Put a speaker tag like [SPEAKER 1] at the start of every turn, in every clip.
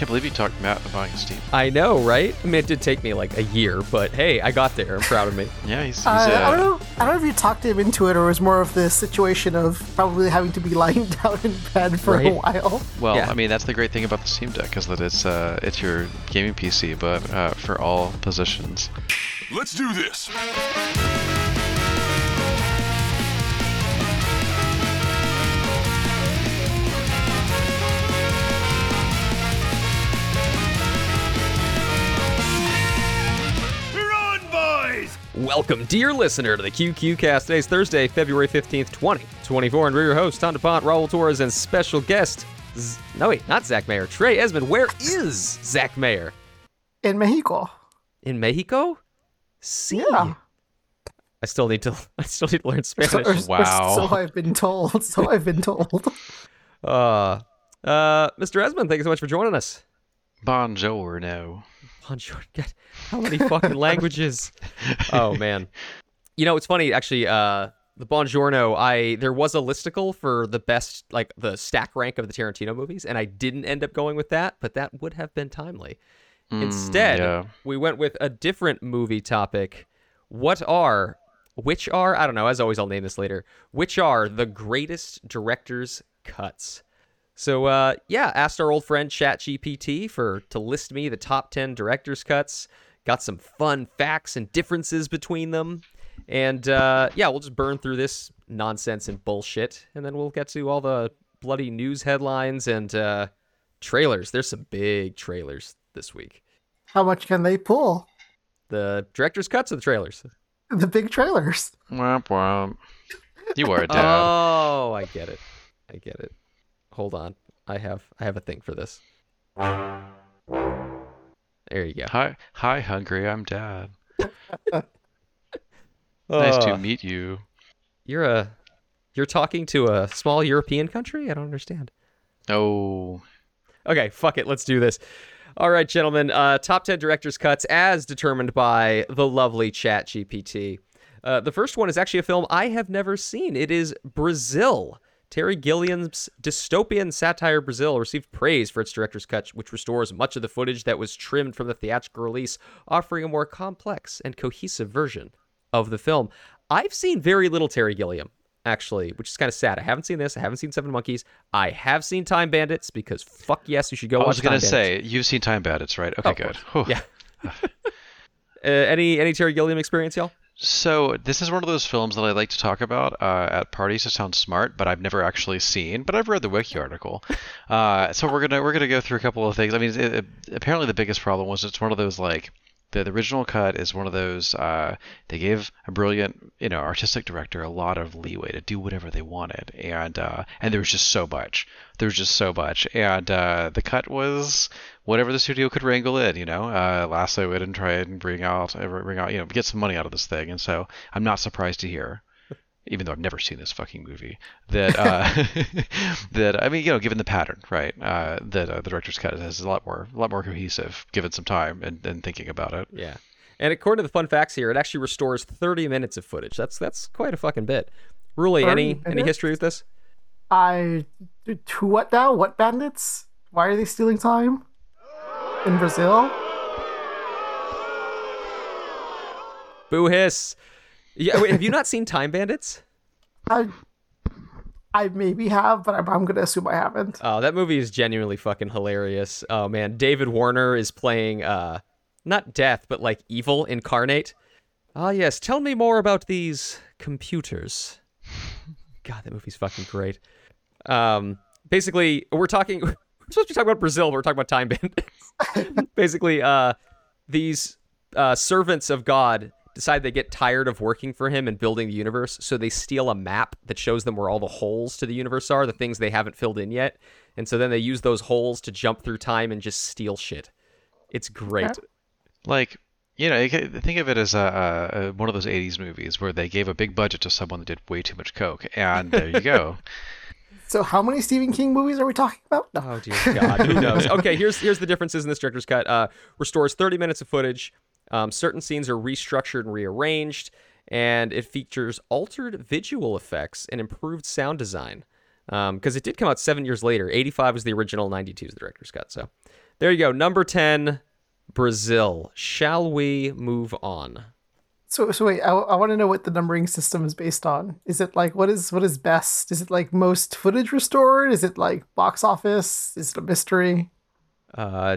[SPEAKER 1] Can't believe you talked Matt into buying Steam.
[SPEAKER 2] I know, right? I mean, it did take me like a year, but hey, I got there. I'm proud of me.
[SPEAKER 1] Yeah, he's. he's
[SPEAKER 3] Uh,
[SPEAKER 1] uh,
[SPEAKER 3] I don't know. I don't know if you talked him into it or it was more of the situation of probably having to be lying down in bed for a while.
[SPEAKER 1] Well,
[SPEAKER 2] Yeah.
[SPEAKER 1] I mean, that's the great thing about the Steam Deck is that it's uh, it's your gaming PC, but uh, for all positions.
[SPEAKER 4] Let's do this.
[SPEAKER 2] Welcome, dear listener, to the QQ Cast. Today's Thursday, February 15th, 2024, and we're your hosts, Tom DuPont, Raul Torres, and special guest. Z- no, wait, not Zach Mayer. Trey Esmond. Where is Zach Mayer?
[SPEAKER 3] In Mexico.
[SPEAKER 2] In Mexico? See.
[SPEAKER 3] Yeah.
[SPEAKER 2] I still need to. I still need to learn Spanish.
[SPEAKER 3] or- or
[SPEAKER 1] Wow.
[SPEAKER 3] so I've been told. So I've been told.
[SPEAKER 2] Uh, uh, Mr. Esmond, thank you so much for joining us.
[SPEAKER 1] Bonjour, no.
[SPEAKER 2] God, how many fucking languages? Oh man. You know, it's funny actually. Uh, the Bongiorno. I there was a listicle for the best, like the stack rank of the Tarantino movies, and I didn't end up going with that, but that would have been timely. Instead,
[SPEAKER 1] yeah.
[SPEAKER 2] we went with a different movie topic. What are, which are, I don't know, as always, I'll name this later, which are the greatest director's cuts? So, uh, yeah, asked our old friend ChatGPT for to list me the top 10 director's cuts. Got some fun facts and differences between them. And, uh, yeah, we'll just burn through this nonsense and bullshit. And then we'll get to all the bloody news headlines and, uh, trailers. There's some big trailers this week.
[SPEAKER 3] How much can they pull?
[SPEAKER 2] The director's cuts of the trailers.
[SPEAKER 3] The big trailers.
[SPEAKER 1] Womp womp. You are a dad.
[SPEAKER 2] Oh, I get it. I get it. Hold on. I have I have a thing for this. There you go.
[SPEAKER 1] hi, hi, hungry. I'm dad. Nice to
[SPEAKER 2] Uh,
[SPEAKER 1] meet you.
[SPEAKER 2] You're a you're talking to a small European country? I don't understand.
[SPEAKER 1] Oh,
[SPEAKER 2] Okay, fuck it. Let's do this. All right, gentlemen. Uh, top 10 director's cuts as determined by the lovely Chat GPT. Uh, the first one is actually a film I have never seen. It is Brazil. Terry Gilliam's dystopian satire Brazil received praise for its director's cut, which restores much of the footage that was trimmed from the theatrical release, offering a more complex and cohesive version of the film. I've seen very little Terry Gilliam, actually, which is kind of sad. I haven't seen this. I haven't seen Seven Monkeys. I have seen Time Bandits because fuck yes, you should go
[SPEAKER 1] I was gonna say
[SPEAKER 2] Bandits.
[SPEAKER 1] you've seen Time Bandits, right? Okay,
[SPEAKER 2] Oh,
[SPEAKER 1] good.
[SPEAKER 2] Yeah. Uh, any any Terry Gilliam experience, y'all?
[SPEAKER 1] So this is one of those films that I like to talk about uh, at parties to sound smart, but I've never actually seen. But I've read the wiki article. Uh, so we're gonna we're gonna go through a couple of things. I mean, it, it- apparently the biggest problem was it's one of those like the, the original cut is one of those uh, they gave a brilliant you know artistic director a lot of leeway to do whatever they wanted, and uh, and there was just so much. There was just so much, and uh, the cut was whatever the studio could wrangle in, you know, uh, it and try and bring out, bring out, you know, get some money out of this thing. And so I'm not surprised to hear, even though I've never seen this fucking movie, that uh, that I mean, you know, given the pattern, right, uh, that uh, the director's cut is a lot more, a lot more cohesive, given some time and, and thinking about it.
[SPEAKER 2] Yeah. And according to the fun facts here, it actually restores 30 minutes of footage. That's that's quite a fucking bit. Really,
[SPEAKER 3] 30
[SPEAKER 2] any any history with this?
[SPEAKER 3] I. To what now? What bandits? Why are they stealing time? In Brazil?
[SPEAKER 2] Boo hiss. Yeah, wait, have you not seen Time Bandits?
[SPEAKER 3] I. I maybe have, but I'm, I'm gonna assume I haven't.
[SPEAKER 2] Oh, that movie is genuinely fucking hilarious. Oh man, David Warner is playing uh not death, but like evil incarnate. Ah yes, tell me more about these computers. God, that movie's fucking great. Um basically we're talking we're supposed to be talking about Brazil, but we're talking about time bandits. basically, uh these uh servants of God decide they get tired of working for him and building the universe, so they steal a map that shows them where all the holes to the universe are, the things they haven't filled in yet. And so then they use those holes to jump through time and just steal shit. It's great.
[SPEAKER 1] Like, you know, you can think of it as a, a, a one of those '80s movies where they gave a big budget to someone that did way too much coke, and there you go.
[SPEAKER 3] So, how many Stephen King movies are we talking about? No.
[SPEAKER 2] Oh dear God, who knows? Okay, here's here's the differences in this director's cut. Uh, restores 30 minutes of footage. Um, certain scenes are restructured and rearranged, and it features altered visual effects and improved sound design. because it did come out seven years later. 85 was the original, 92 is the director's cut. So there you go. Number 10, Brazil. Shall we move on?
[SPEAKER 3] So, so wait, I, I want to know what the numbering system is based on. Is it like what is what is best? Is it like most footage restored? Is it like box office? Is it a mystery?
[SPEAKER 2] Uh,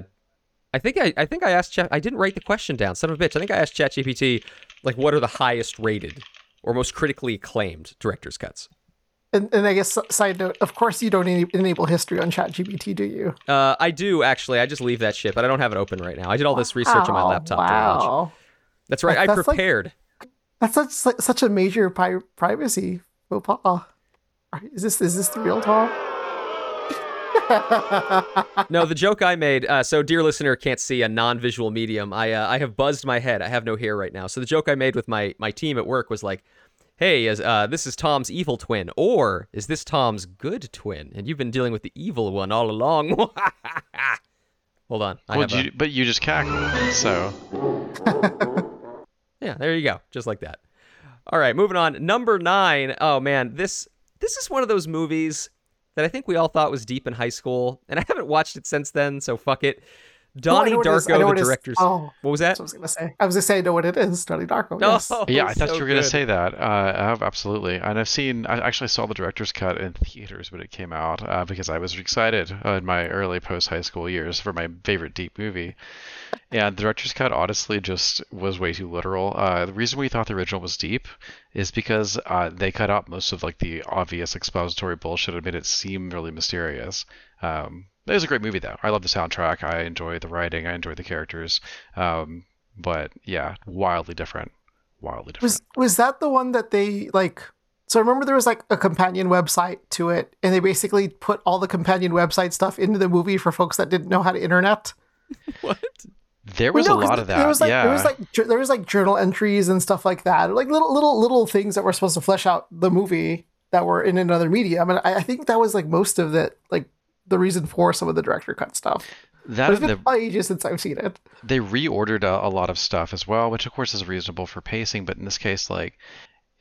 [SPEAKER 2] I think I, I think I asked Chat. I didn't write the question down. Son of a bitch. I think I asked ChatGPT like, what are the highest rated or most critically acclaimed director's cuts?
[SPEAKER 3] And, and I guess side note, of course you don't ena- enable history on ChatGPT, do you?
[SPEAKER 2] Uh, I do actually. I just leave that shit, but I don't have it open right now. I did all this research on my
[SPEAKER 3] Wow,
[SPEAKER 2] laptop.
[SPEAKER 3] Wow,
[SPEAKER 2] That's right. I
[SPEAKER 3] That's like-
[SPEAKER 2] prepared.
[SPEAKER 3] that's such such a major pri- privacy faux pas. Is this is this the real talk?
[SPEAKER 2] No, the joke I made. Uh, so, dear listener, can't see a non-visual medium. I uh, I have buzzed my head. I have no hair right now. So the joke I made with my my team at work was like, "Hey, is uh, this is Tom's evil twin, or is this Tom's good twin? And you've been dealing with the evil one all along." Hold on. I
[SPEAKER 1] Well,
[SPEAKER 2] have a-
[SPEAKER 1] but you just cackled, so
[SPEAKER 2] Yeah, there you go. Just like that. All right, moving on. Number nine. Oh man, this this is one of those movies that I think we all thought was deep in high school, and I haven't watched it since then. So fuck it.
[SPEAKER 3] Oh, I
[SPEAKER 2] Donnie
[SPEAKER 3] know what it is. I know
[SPEAKER 2] Darko, the
[SPEAKER 3] it is.
[SPEAKER 2] director's.
[SPEAKER 3] Oh,
[SPEAKER 2] What was that?
[SPEAKER 3] that's what I was gonna say. I was gonna say I know what it is. Donnie Darko.
[SPEAKER 2] No,
[SPEAKER 3] Yes.
[SPEAKER 1] yeah, I thought
[SPEAKER 2] so
[SPEAKER 1] you were gonna say that. Uh, absolutely, and I've seen. I actually saw the director's cut in theaters when it came out uh, because I was excited uh, in my early post high school years for my favorite deep movie. And the director's cut honestly just was way too literal. Uh, the reason we thought the original was deep is because uh, they cut out most of like the obvious expository bullshit and made it seem really mysterious. Um, it was a great movie though. I love the soundtrack. I enjoy the writing. I enjoy the characters. Um, but yeah, wildly different. Wildly different.
[SPEAKER 3] Was was that the one that they like? So I remember there was like a companion website to it, and they basically put all the companion website stuff into the movie for folks that didn't know how to internet.
[SPEAKER 2] What?
[SPEAKER 1] There was
[SPEAKER 3] Well,
[SPEAKER 1] a lot of that.
[SPEAKER 3] There was like
[SPEAKER 1] yeah.
[SPEAKER 3] there was like jour- there was like journal entries and stuff like that, like little little little things that were supposed to flesh out the movie that were in another medium. And I, I think that was like most of it, like the reason for some of the director cut stuff.
[SPEAKER 1] that
[SPEAKER 3] But it's
[SPEAKER 1] and
[SPEAKER 3] been
[SPEAKER 1] the,
[SPEAKER 3] ages since I've seen it.
[SPEAKER 1] they reordered a, a lot of stuff as well, which of course is reasonable for pacing. But in this case, like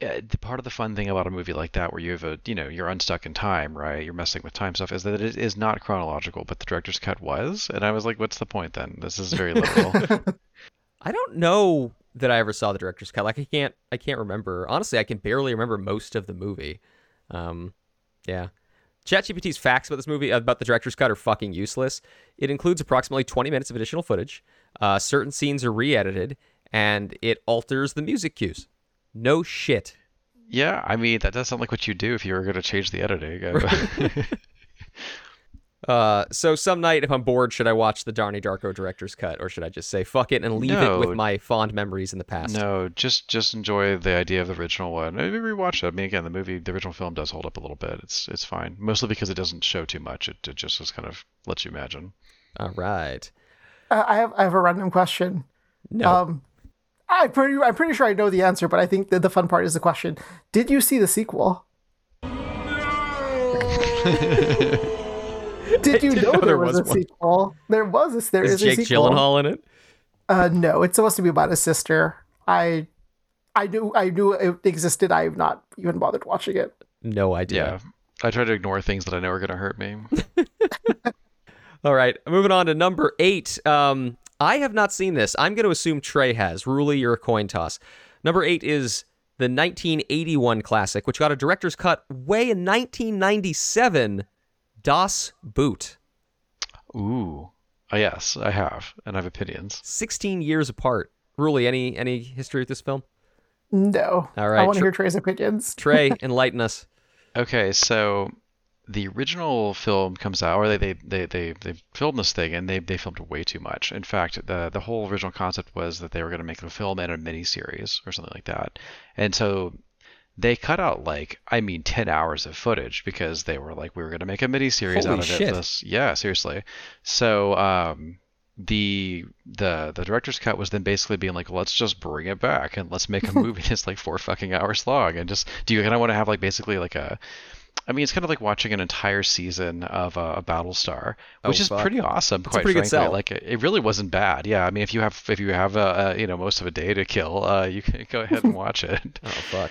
[SPEAKER 1] uh, the part of the fun thing about a movie like that, where you have a you know you're unstuck in time, right? You're messing with time stuff, is that it is not chronological. But the director's cut was, and I was like, what's the point then? This is very literal.
[SPEAKER 2] I don't know that I ever saw the director's cut. Like I can't I can't remember. Honestly, I can barely remember most of the movie. Um, yeah. ChatGPT's facts about this movie about the director's cut are fucking useless. It includes approximately 20 minutes of additional footage. Uh, certain scenes are re-edited, and it alters the music cues. No shit.
[SPEAKER 1] yeah, I mean that does sound like what you do if you were going to change the editing.
[SPEAKER 2] Uh, so some night, if I'm bored, should I watch the Donnie Darko director's cut, or should I just say fuck it and leave it with my fond memories in the past?
[SPEAKER 1] No, just just enjoy the idea of the original one. Maybe rewatch it. I mean, again, the movie, the original film does hold up a little bit. It's it's fine, mostly because it doesn't show too much. It, it just is kind of lets you imagine.
[SPEAKER 2] All right.
[SPEAKER 3] Uh, I have I have a random question.
[SPEAKER 2] No.
[SPEAKER 3] Um, I pretty I'm pretty sure I know the answer, but I think that the fun part is the question. Did you see the sequel? Did you know
[SPEAKER 2] know
[SPEAKER 3] there
[SPEAKER 2] there
[SPEAKER 3] was,
[SPEAKER 2] was
[SPEAKER 3] a
[SPEAKER 2] one.
[SPEAKER 3] sequel? There was a, there
[SPEAKER 2] Is
[SPEAKER 3] is
[SPEAKER 2] Jake
[SPEAKER 3] a sequel.
[SPEAKER 2] Gyllenhaal in it?
[SPEAKER 3] Uh, no, it's supposed to be about a sister. I I knew I knew it existed. I have not even bothered watching it.
[SPEAKER 2] No idea.
[SPEAKER 1] Yeah, I try to ignore things that I know are going to hurt me.
[SPEAKER 2] All right, moving on to number eight. Um, I have not seen this. I'm going to assume Trey has. Ruli, you're a coin toss. Number eight is the 1981 classic, which got a director's cut way in 1997. Das Boot.
[SPEAKER 1] Ooh, uh, yes, I have, and I have opinions.
[SPEAKER 2] 16 years apart. Really, any any history with this film?
[SPEAKER 3] No.
[SPEAKER 2] All right,
[SPEAKER 3] I want to
[SPEAKER 2] tr-
[SPEAKER 3] hear Trey's opinions.
[SPEAKER 2] Trey, enlighten us.
[SPEAKER 1] Okay, so the original film comes out, or they they they they, they filmed this thing, and they they filmed way too much. In fact, the the whole original concept was that they were going to make a film and a mini series or something like that, and so they cut out like I mean ten hours of footage because they were like we were going to make a mini
[SPEAKER 2] series
[SPEAKER 1] out of
[SPEAKER 2] shit.
[SPEAKER 1] it. This, yeah, seriously. So um, the the the director's cut was then basically being like, let's just bring it back and let's make a movie that's like four fucking hours long and just do you kind of want to have like basically like a I mean, it's kind of like watching an entire season of uh, a Battlestar, which
[SPEAKER 2] Oh,
[SPEAKER 1] is
[SPEAKER 2] fuck.
[SPEAKER 1] pretty awesome. Quite
[SPEAKER 2] pretty
[SPEAKER 1] frankly, like it, it really wasn't bad. Yeah, I mean, if you have if you have uh, uh, you know most of a day to kill, uh, you can go ahead and watch it.
[SPEAKER 2] Oh fuck.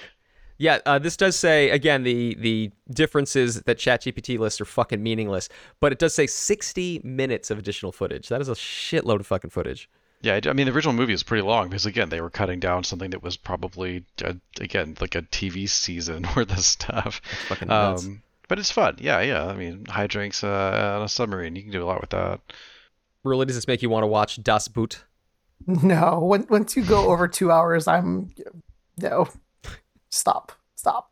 [SPEAKER 2] Yeah, uh, this does say again the the difference is that ChatGPT lists are fucking meaningless, but it does say 60 minutes of additional footage. That is a shitload of fucking footage.
[SPEAKER 1] Yeah, I I mean the original movie is pretty long because again they were cutting down something that was probably uh, again like a TV season worth of stuff.
[SPEAKER 2] fucking nuts.
[SPEAKER 1] Um, but it's fun. Yeah, yeah. I mean hijinks uh, on a submarine. You can do a lot with that.
[SPEAKER 2] Really, does this make you want to watch Das Boot?
[SPEAKER 3] No, when, once you go over two hours, I'm no. Stop. Stop.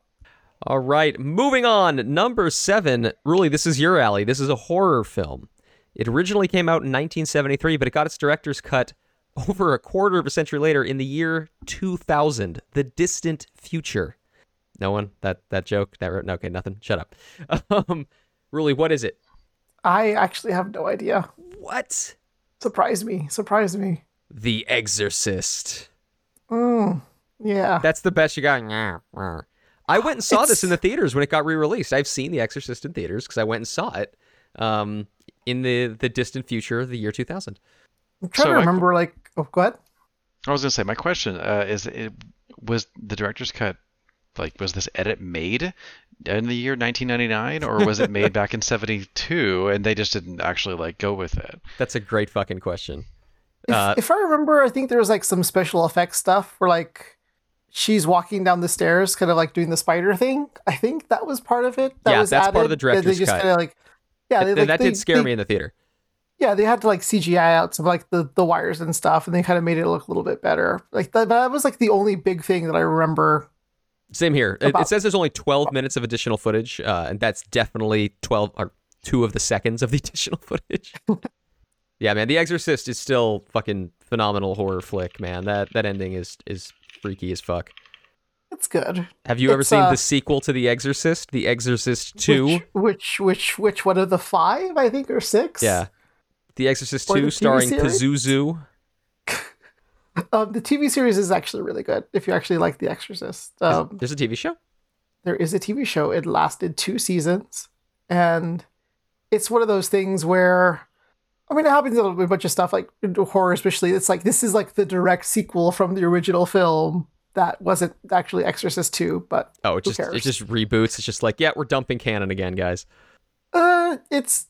[SPEAKER 2] All right, moving on. Number seven. Really, this is your alley. This is a horror film. It originally came out in 1973, but it got its director's cut over a quarter of a century later in the year 2000, The Distant Future. No one? That that joke? That no, okay, nothing. Shut up. Um, really, what is it?
[SPEAKER 3] I actually have no idea.
[SPEAKER 2] What?
[SPEAKER 3] Surprise me. Surprise me.
[SPEAKER 2] The Exorcist.
[SPEAKER 3] Mm, yeah.
[SPEAKER 2] That's the best you got. I went and saw this in the theaters when it got re-released. I've seen The Exorcist in theaters because I went and saw it um, in the the distant future of the year 2000.
[SPEAKER 3] I'm trying
[SPEAKER 1] So,
[SPEAKER 3] to
[SPEAKER 1] like-
[SPEAKER 3] remember, like, oh, what?
[SPEAKER 1] I was gonna say my question uh, is: it, was the director's cut like was this edit made in the year 1999 or was it made back in 72 and they just didn't actually like go with it?
[SPEAKER 2] That's a great fucking question.
[SPEAKER 3] If,
[SPEAKER 2] Uh,
[SPEAKER 3] if I remember, I think there was like some special effects stuff where like she's walking down the stairs, kind of like doing the spider thing. I think that was part of it. That
[SPEAKER 2] Yeah,
[SPEAKER 3] was
[SPEAKER 2] that's part of the director's
[SPEAKER 3] they just
[SPEAKER 2] cut.
[SPEAKER 3] Kinda, like, yeah, they, like,
[SPEAKER 2] that
[SPEAKER 3] they-
[SPEAKER 2] did scare
[SPEAKER 3] they-
[SPEAKER 2] me in the theater.
[SPEAKER 3] Yeah, they had to like CGI out some like the, the wires and stuff, and they kind of made it look a little bit better. Like that, that was like the only big thing that I remember.
[SPEAKER 2] Same here. It, it says there's only 12 minutes of additional footage, uh, and that's definitely 12 or two of the seconds of the additional footage. yeah, man, The Exorcist is still fucking phenomenal horror flick, man. That that ending is is freaky as fuck.
[SPEAKER 3] It's good.
[SPEAKER 2] Have you ever seen
[SPEAKER 3] uh,
[SPEAKER 2] the sequel to The Exorcist, The Exorcist 2?
[SPEAKER 3] Which, which which which one of the five? I think or six.
[SPEAKER 2] Yeah. The Exorcist
[SPEAKER 3] Or
[SPEAKER 2] 2
[SPEAKER 3] TV
[SPEAKER 2] starring
[SPEAKER 3] series?
[SPEAKER 2] Pazuzu.
[SPEAKER 3] Um, the TV series is actually really good. If you actually like The Exorcist, um,
[SPEAKER 2] There's a TV show?
[SPEAKER 3] there is a TV show. It lasted two seasons, and it's one of those things where, I mean, it happens in a bunch of stuff like in horror, especially. It's like this is like the direct sequel from the original film that wasn't actually Exorcist two, but
[SPEAKER 2] Oh, it
[SPEAKER 3] Who
[SPEAKER 2] just it just reboots. It's just like, yeah, we're dumping canon again, guys.
[SPEAKER 3] uh, it's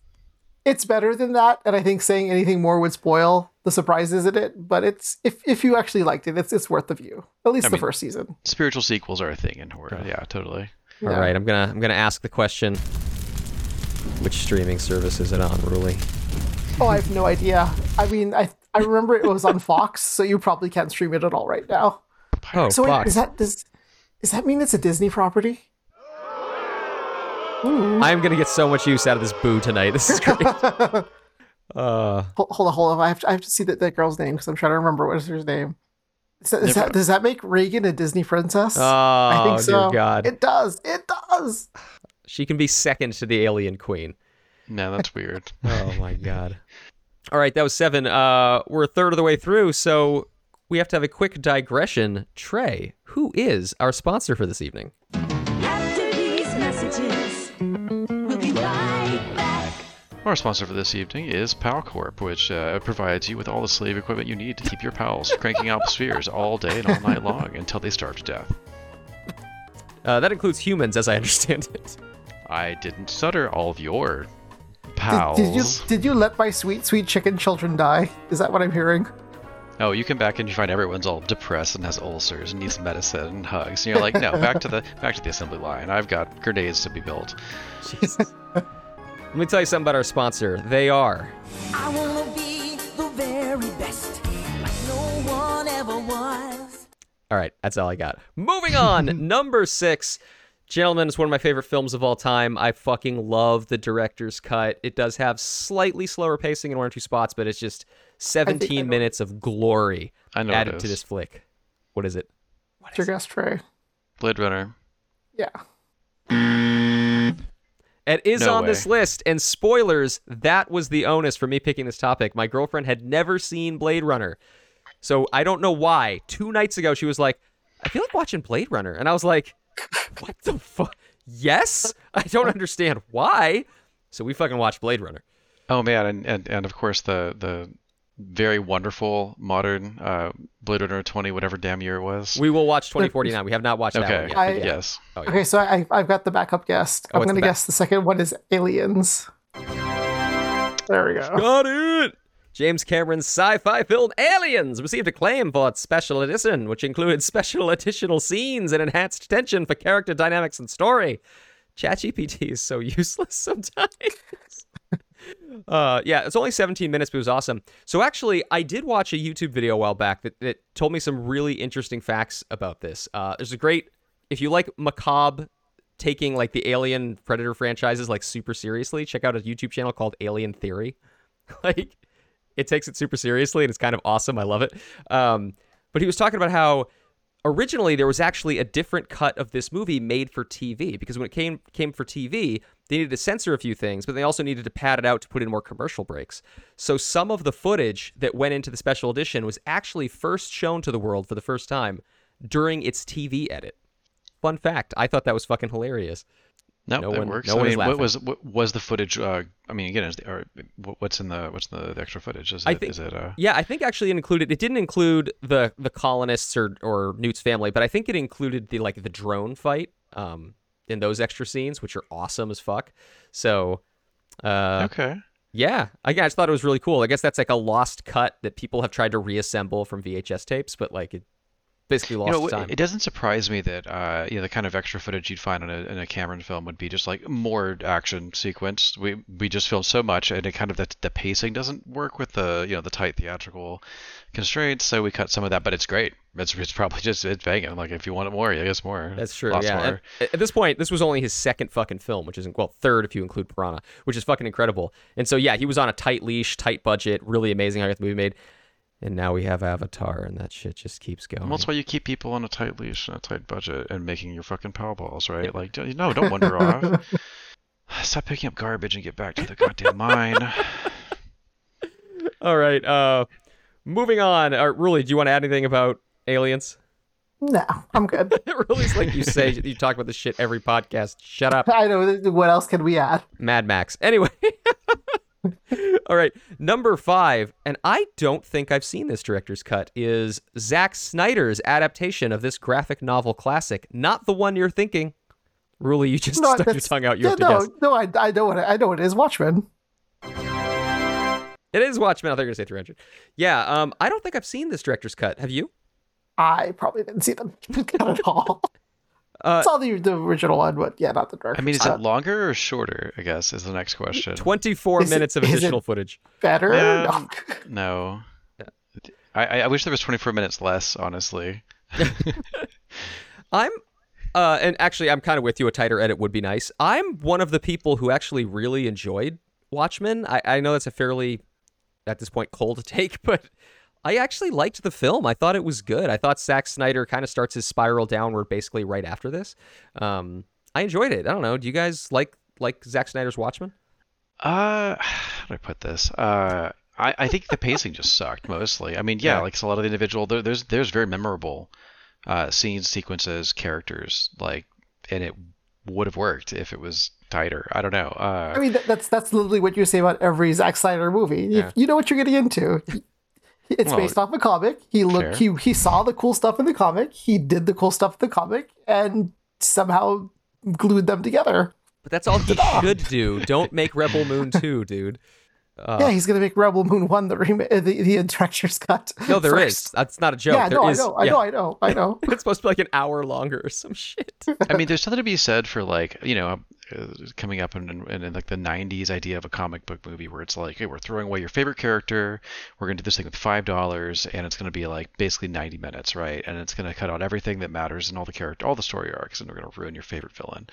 [SPEAKER 3] it's better than that. And I think saying anything more would spoil the surprises in it. But it's if if you actually liked it, it's it's worth the view. At least
[SPEAKER 1] I
[SPEAKER 3] the
[SPEAKER 1] mean-
[SPEAKER 3] first season.
[SPEAKER 1] Spiritual sequels are a thing in horror. Yeah, totally.
[SPEAKER 2] All right, I'm gonna I'm gonna ask the question. Which streaming service is it on, Ruli?
[SPEAKER 3] Oh, I have no idea. I mean, I I remember it was on Fox, so you probably can't stream it at all right now.
[SPEAKER 2] Oh,
[SPEAKER 3] So wait,
[SPEAKER 2] Fox.
[SPEAKER 3] does that does does that mean it's a Disney property?
[SPEAKER 2] I'm gonna get so much use out of this boo tonight. This is great. uh,
[SPEAKER 3] Hold, hold on, hold on. I have to, I have to see that, that girl's name because I'm trying to remember what is her name. Is that, is that, does that make Regan a Disney princess?
[SPEAKER 2] oh,
[SPEAKER 3] I think so.
[SPEAKER 2] dear God,
[SPEAKER 3] It does. It does.
[SPEAKER 2] she can be second to the Alien Queen.
[SPEAKER 1] No, that's weird.
[SPEAKER 2] Oh my God. All right, that was seven. Uh, we're a third of the way through, so we have to have a quick digression. Trey, who is our sponsor for this evening?
[SPEAKER 5] After these messages, we'll be right back.
[SPEAKER 1] Our sponsor for this evening is PalCorp, which uh, provides you with all the slave equipment you need to keep your pals cranking out spheres all day and all night long until they starve to death.
[SPEAKER 2] Uh, that includes humans, as I understand it.
[SPEAKER 1] I didn't stutter all of your
[SPEAKER 3] Did, did you did you let my sweet sweet chicken children die? Is that what I'm hearing?
[SPEAKER 1] Oh, you come back and you find everyone's all depressed and has ulcers and needs medicine and hugs. And you're like, no, back to the back to the assembly line. I've got grenades to be built.
[SPEAKER 2] Jesus. Let me tell you something about our sponsor. They are
[SPEAKER 5] I wanna be the very best, like no one ever was.
[SPEAKER 2] All right, that's all I got. Moving on, number six. Gentlemen, it's one of my favorite films of all time. I fucking love the director's cut. It does have slightly slower pacing in one or two spots, but it's just 17
[SPEAKER 3] know.
[SPEAKER 2] minutes of glory
[SPEAKER 1] I know
[SPEAKER 2] added to this flick. What is it?
[SPEAKER 3] What's your guess, Trey?
[SPEAKER 1] Blade Runner.
[SPEAKER 3] Yeah.
[SPEAKER 2] It is
[SPEAKER 1] No
[SPEAKER 2] on this list, and spoilers, that was the onus for me picking this topic. My girlfriend had never seen Blade Runner. So I don't know why. Two nights ago, she was like, I feel like watching Blade Runner. And I was like, what the fuck? Yes? I don't understand why. So we fucking watched Blade Runner.
[SPEAKER 1] Oh man, and, and, and of course the the very wonderful modern uh, Blade Runner 20 whatever damn year it was.
[SPEAKER 2] We will watch 2049. We have not watched that
[SPEAKER 1] okay.
[SPEAKER 2] one yet.
[SPEAKER 3] I-
[SPEAKER 2] yeah.
[SPEAKER 1] yes.
[SPEAKER 2] Oh, yeah.
[SPEAKER 3] Okay, so I, I've got the backup guest.
[SPEAKER 2] Oh,
[SPEAKER 3] I'm going to
[SPEAKER 2] back-
[SPEAKER 3] guess the second one is Aliens. There we go.
[SPEAKER 2] Got it! James Cameron's sci-fi film Aliens received acclaim for its special edition, which included special additional scenes and enhanced tension for character dynamics and story. ChatGPT is so useless sometimes. uh, yeah, it's only 17 minutes, but it was awesome. So actually, I did watch a YouTube video a while back that, that told me some really interesting facts about this. Uh, there's a great, if you like macabre taking like the Alien Predator franchises like super seriously, check out a YouTube channel called Alien Theory. like it takes it super seriously and it's kind of awesome. I love it. Um, but he was talking about how originally there was actually a different cut of this movie made for TV because when it came came for TV, they needed to censor a few things, but they also needed to pad it out to put in more commercial breaks. So some of the footage that went into the special edition was actually first shown to the world for the first time during its TV edit. Fun fact, I thought that was fucking hilarious.
[SPEAKER 1] No,
[SPEAKER 2] No one-
[SPEAKER 1] works.
[SPEAKER 2] no
[SPEAKER 1] I mean, what was what was the footage? Uh, I mean, again, is the, or, what's in the what's in the, the extra footage? Is it
[SPEAKER 2] I
[SPEAKER 1] is it uh,
[SPEAKER 2] Yeah, I think actually it included. It didn't include the the colonists or or Newt's family, but I think it included the like the drone fight um in those extra scenes, which are awesome as fuck. So, uh,
[SPEAKER 1] okay?
[SPEAKER 2] yeah, I guess I thought it was really cool. I guess that's like a lost cut that people have tried to reassemble from VHS tapes, but like it basically lost
[SPEAKER 1] You know,
[SPEAKER 2] time.
[SPEAKER 1] it doesn't surprise me that uh, you know the kind of extra footage you'd find in a, in a Cameron film would be just like more action sequence. We we just film so much, and it kind of the, the pacing doesn't work with the you know the tight theatrical constraints. So we cut some of that, but it's great. It's, it's probably just it's banging. Like if you want it more, I guess more.
[SPEAKER 2] That's true.
[SPEAKER 1] Lots
[SPEAKER 2] yeah.
[SPEAKER 1] more.
[SPEAKER 2] At, at this point, this was only his second fucking film, which isn't well third if you include Piranha, which is fucking incredible. And so yeah, he was on a tight leash, tight budget, really amazing how he the movie made. And now we have Avatar, and that shit just keeps going.
[SPEAKER 1] Well, that's why you keep people on a tight leash and a tight budget and making your fucking power balls, right? Like, no, don't wander off. Stop picking up garbage and get back to the goddamn mine.
[SPEAKER 2] All right. Uh, moving on. Uh, Ruli, do you want to add anything about aliens?
[SPEAKER 3] No, I'm good.
[SPEAKER 2] Ruli's like you say. You talk about this shit every podcast. Shut up.
[SPEAKER 3] I know. What else can we add?
[SPEAKER 2] Mad Max. Anyway. All right. Number five, and I don't think I've seen this director's cut, is Zack Snyder's adaptation of this graphic novel classic. Not the one you're thinking. Ruli, you just
[SPEAKER 3] No,
[SPEAKER 2] stuck your tongue out. You
[SPEAKER 3] yeah,
[SPEAKER 2] have to
[SPEAKER 3] no,
[SPEAKER 2] guess.
[SPEAKER 3] no, I, I know what I know what it is. Watchmen.
[SPEAKER 2] It is Watchmen. I thought you were going to say 300. Yeah. Um, I don't think I've seen this director's cut. Have you?
[SPEAKER 3] I probably didn't see them at all.
[SPEAKER 2] Uh,
[SPEAKER 3] Saw the the original one, but yeah, not the director's
[SPEAKER 1] I mean, is
[SPEAKER 3] cut.
[SPEAKER 1] it longer or shorter? I guess is the next question.
[SPEAKER 2] 24
[SPEAKER 3] Is it-
[SPEAKER 2] minutes of
[SPEAKER 3] is it-
[SPEAKER 2] additional footage.
[SPEAKER 3] better?
[SPEAKER 1] Um,
[SPEAKER 3] No.
[SPEAKER 1] No. I, I I wish there was 24 minutes less, honestly.
[SPEAKER 2] I'm uh and actually I'm kind of with you a tighter edit would be nice. I'm one of the people who actually really enjoyed Watchmen. I, I know that's a fairly at this point cold take, but I actually liked the film. I thought it was good. I thought Zack Snyder kind of starts his spiral downward basically right after this. Um I enjoyed it. I don't know. Do you guys like like Zack Snyder's Watchmen?
[SPEAKER 1] Uh, how do I put this? Uh, I, I think the pacing just sucked mostly. I mean, yeah,
[SPEAKER 2] Yeah.
[SPEAKER 1] like it's a lot of the individual. There, there's there's very memorable uh, scenes, sequences, characters, like, and it would have worked if it was tighter. I don't know. Uh,
[SPEAKER 3] I mean, that, that's that's literally what you say about every Zack Snyder movie. You-
[SPEAKER 2] Yeah.
[SPEAKER 3] You, know what you're getting into. It's
[SPEAKER 1] Well,
[SPEAKER 3] based off a comic. He looked. He he saw the cool stuff in the comic. He did the cool stuff in the comic, and somehow glued them together.
[SPEAKER 2] But that's all he should do. Don't make Rebel Moon 2, dude. Uh,
[SPEAKER 3] yeah, he's gonna make Rebel Moon one the rem- the the director's cut.
[SPEAKER 2] no, there is.
[SPEAKER 3] first.
[SPEAKER 2] That's not a joke.
[SPEAKER 3] Yeah,
[SPEAKER 2] There
[SPEAKER 3] no,
[SPEAKER 2] is-
[SPEAKER 3] I know, I know, I know, I know.
[SPEAKER 2] it's supposed to be like an hour longer or some shit.
[SPEAKER 1] I mean, there's something to be said for like you know coming up in, in, in like the 90s idea of a comic book movie where it's like, hey, we're throwing away your favorite character, we're gonna do this thing with five dollars, and it's gonna be like basically 90 minutes, right? And it's gonna cut out everything that matters and all the character, all the story arcs, and we're gonna ruin your favorite villain.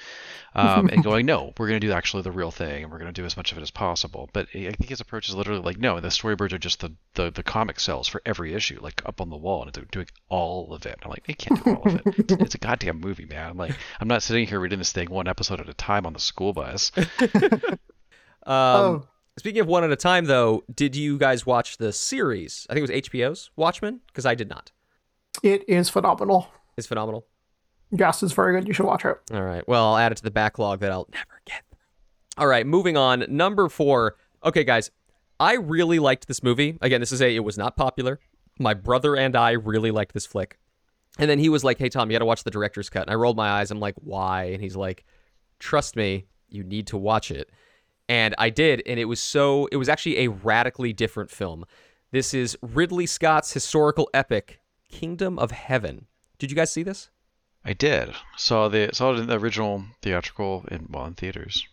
[SPEAKER 1] Um, and going, no, we're gonna do actually the real thing, and we're gonna do as much of it as possible. But I think his approach is literally like, no, the storyboards are just the the, the comic cells for every issue, like up on the wall, and they're doing all of it. I'm like, they can't do all of it. It's, it's a goddamn movie, man. Like, I'm not sitting here reading this thing one episode at a time on the school bus.
[SPEAKER 2] Um,
[SPEAKER 3] Oh.
[SPEAKER 2] Speaking of one at a time, though, did you guys watch the series? I think it was HBO's Watchmen, because I did not.
[SPEAKER 3] It is phenomenal.
[SPEAKER 2] It's phenomenal.
[SPEAKER 3] Yes, it's very good. You should watch it.
[SPEAKER 2] All right. Well, I'll add it to the backlog that I'll never get. All right. Moving on. Number four. Okay, guys. I really liked this movie. Again, this is a it was not popular. My brother and I really liked this flick. And then he was like, "Hey Tom, you got to watch the director's cut." And I rolled my eyes. I'm like, "Why?" And he's like, "Trust me, you need to watch it." And I did, and it was so it was actually a radically different film. This is Ridley Scott's historical epic Kingdom of Heaven. Did you guys see this?
[SPEAKER 1] I did. Saw the saw it in the original theatrical in well in theaters.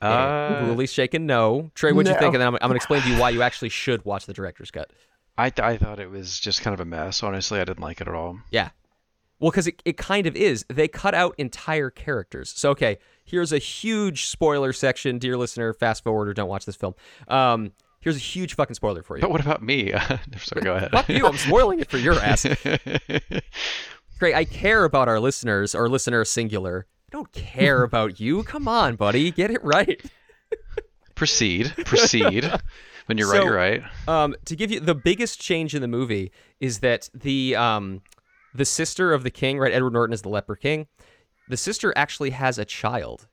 [SPEAKER 1] Uh,
[SPEAKER 2] Ruli's shaking no. Trey, what'd you think? And then I'm, I'm going to explain to you why you actually should watch the director's cut.
[SPEAKER 1] I th- I thought it was just kind of a mess. Honestly, I didn't like it at all.
[SPEAKER 2] Yeah. Well, because it, it kind of is. They cut out entire characters. So, okay, here's a huge spoiler section. Dear listener, fast forward or don't watch this film. Um, here's a huge fucking spoiler for you.
[SPEAKER 1] But what about me? Sorry, go ahead.
[SPEAKER 2] Fuck you. I'm spoiling it for your ass. Great. I care about our listeners, or listener singular. I don't care about you. Come on, buddy. Get it right.
[SPEAKER 1] proceed, proceed. When you're
[SPEAKER 2] So-
[SPEAKER 1] right, you're right.
[SPEAKER 2] Um, to give you the biggest change in the movie is that the um, the sister of the king, right? Edward Norton is the leper king. The sister actually has a child,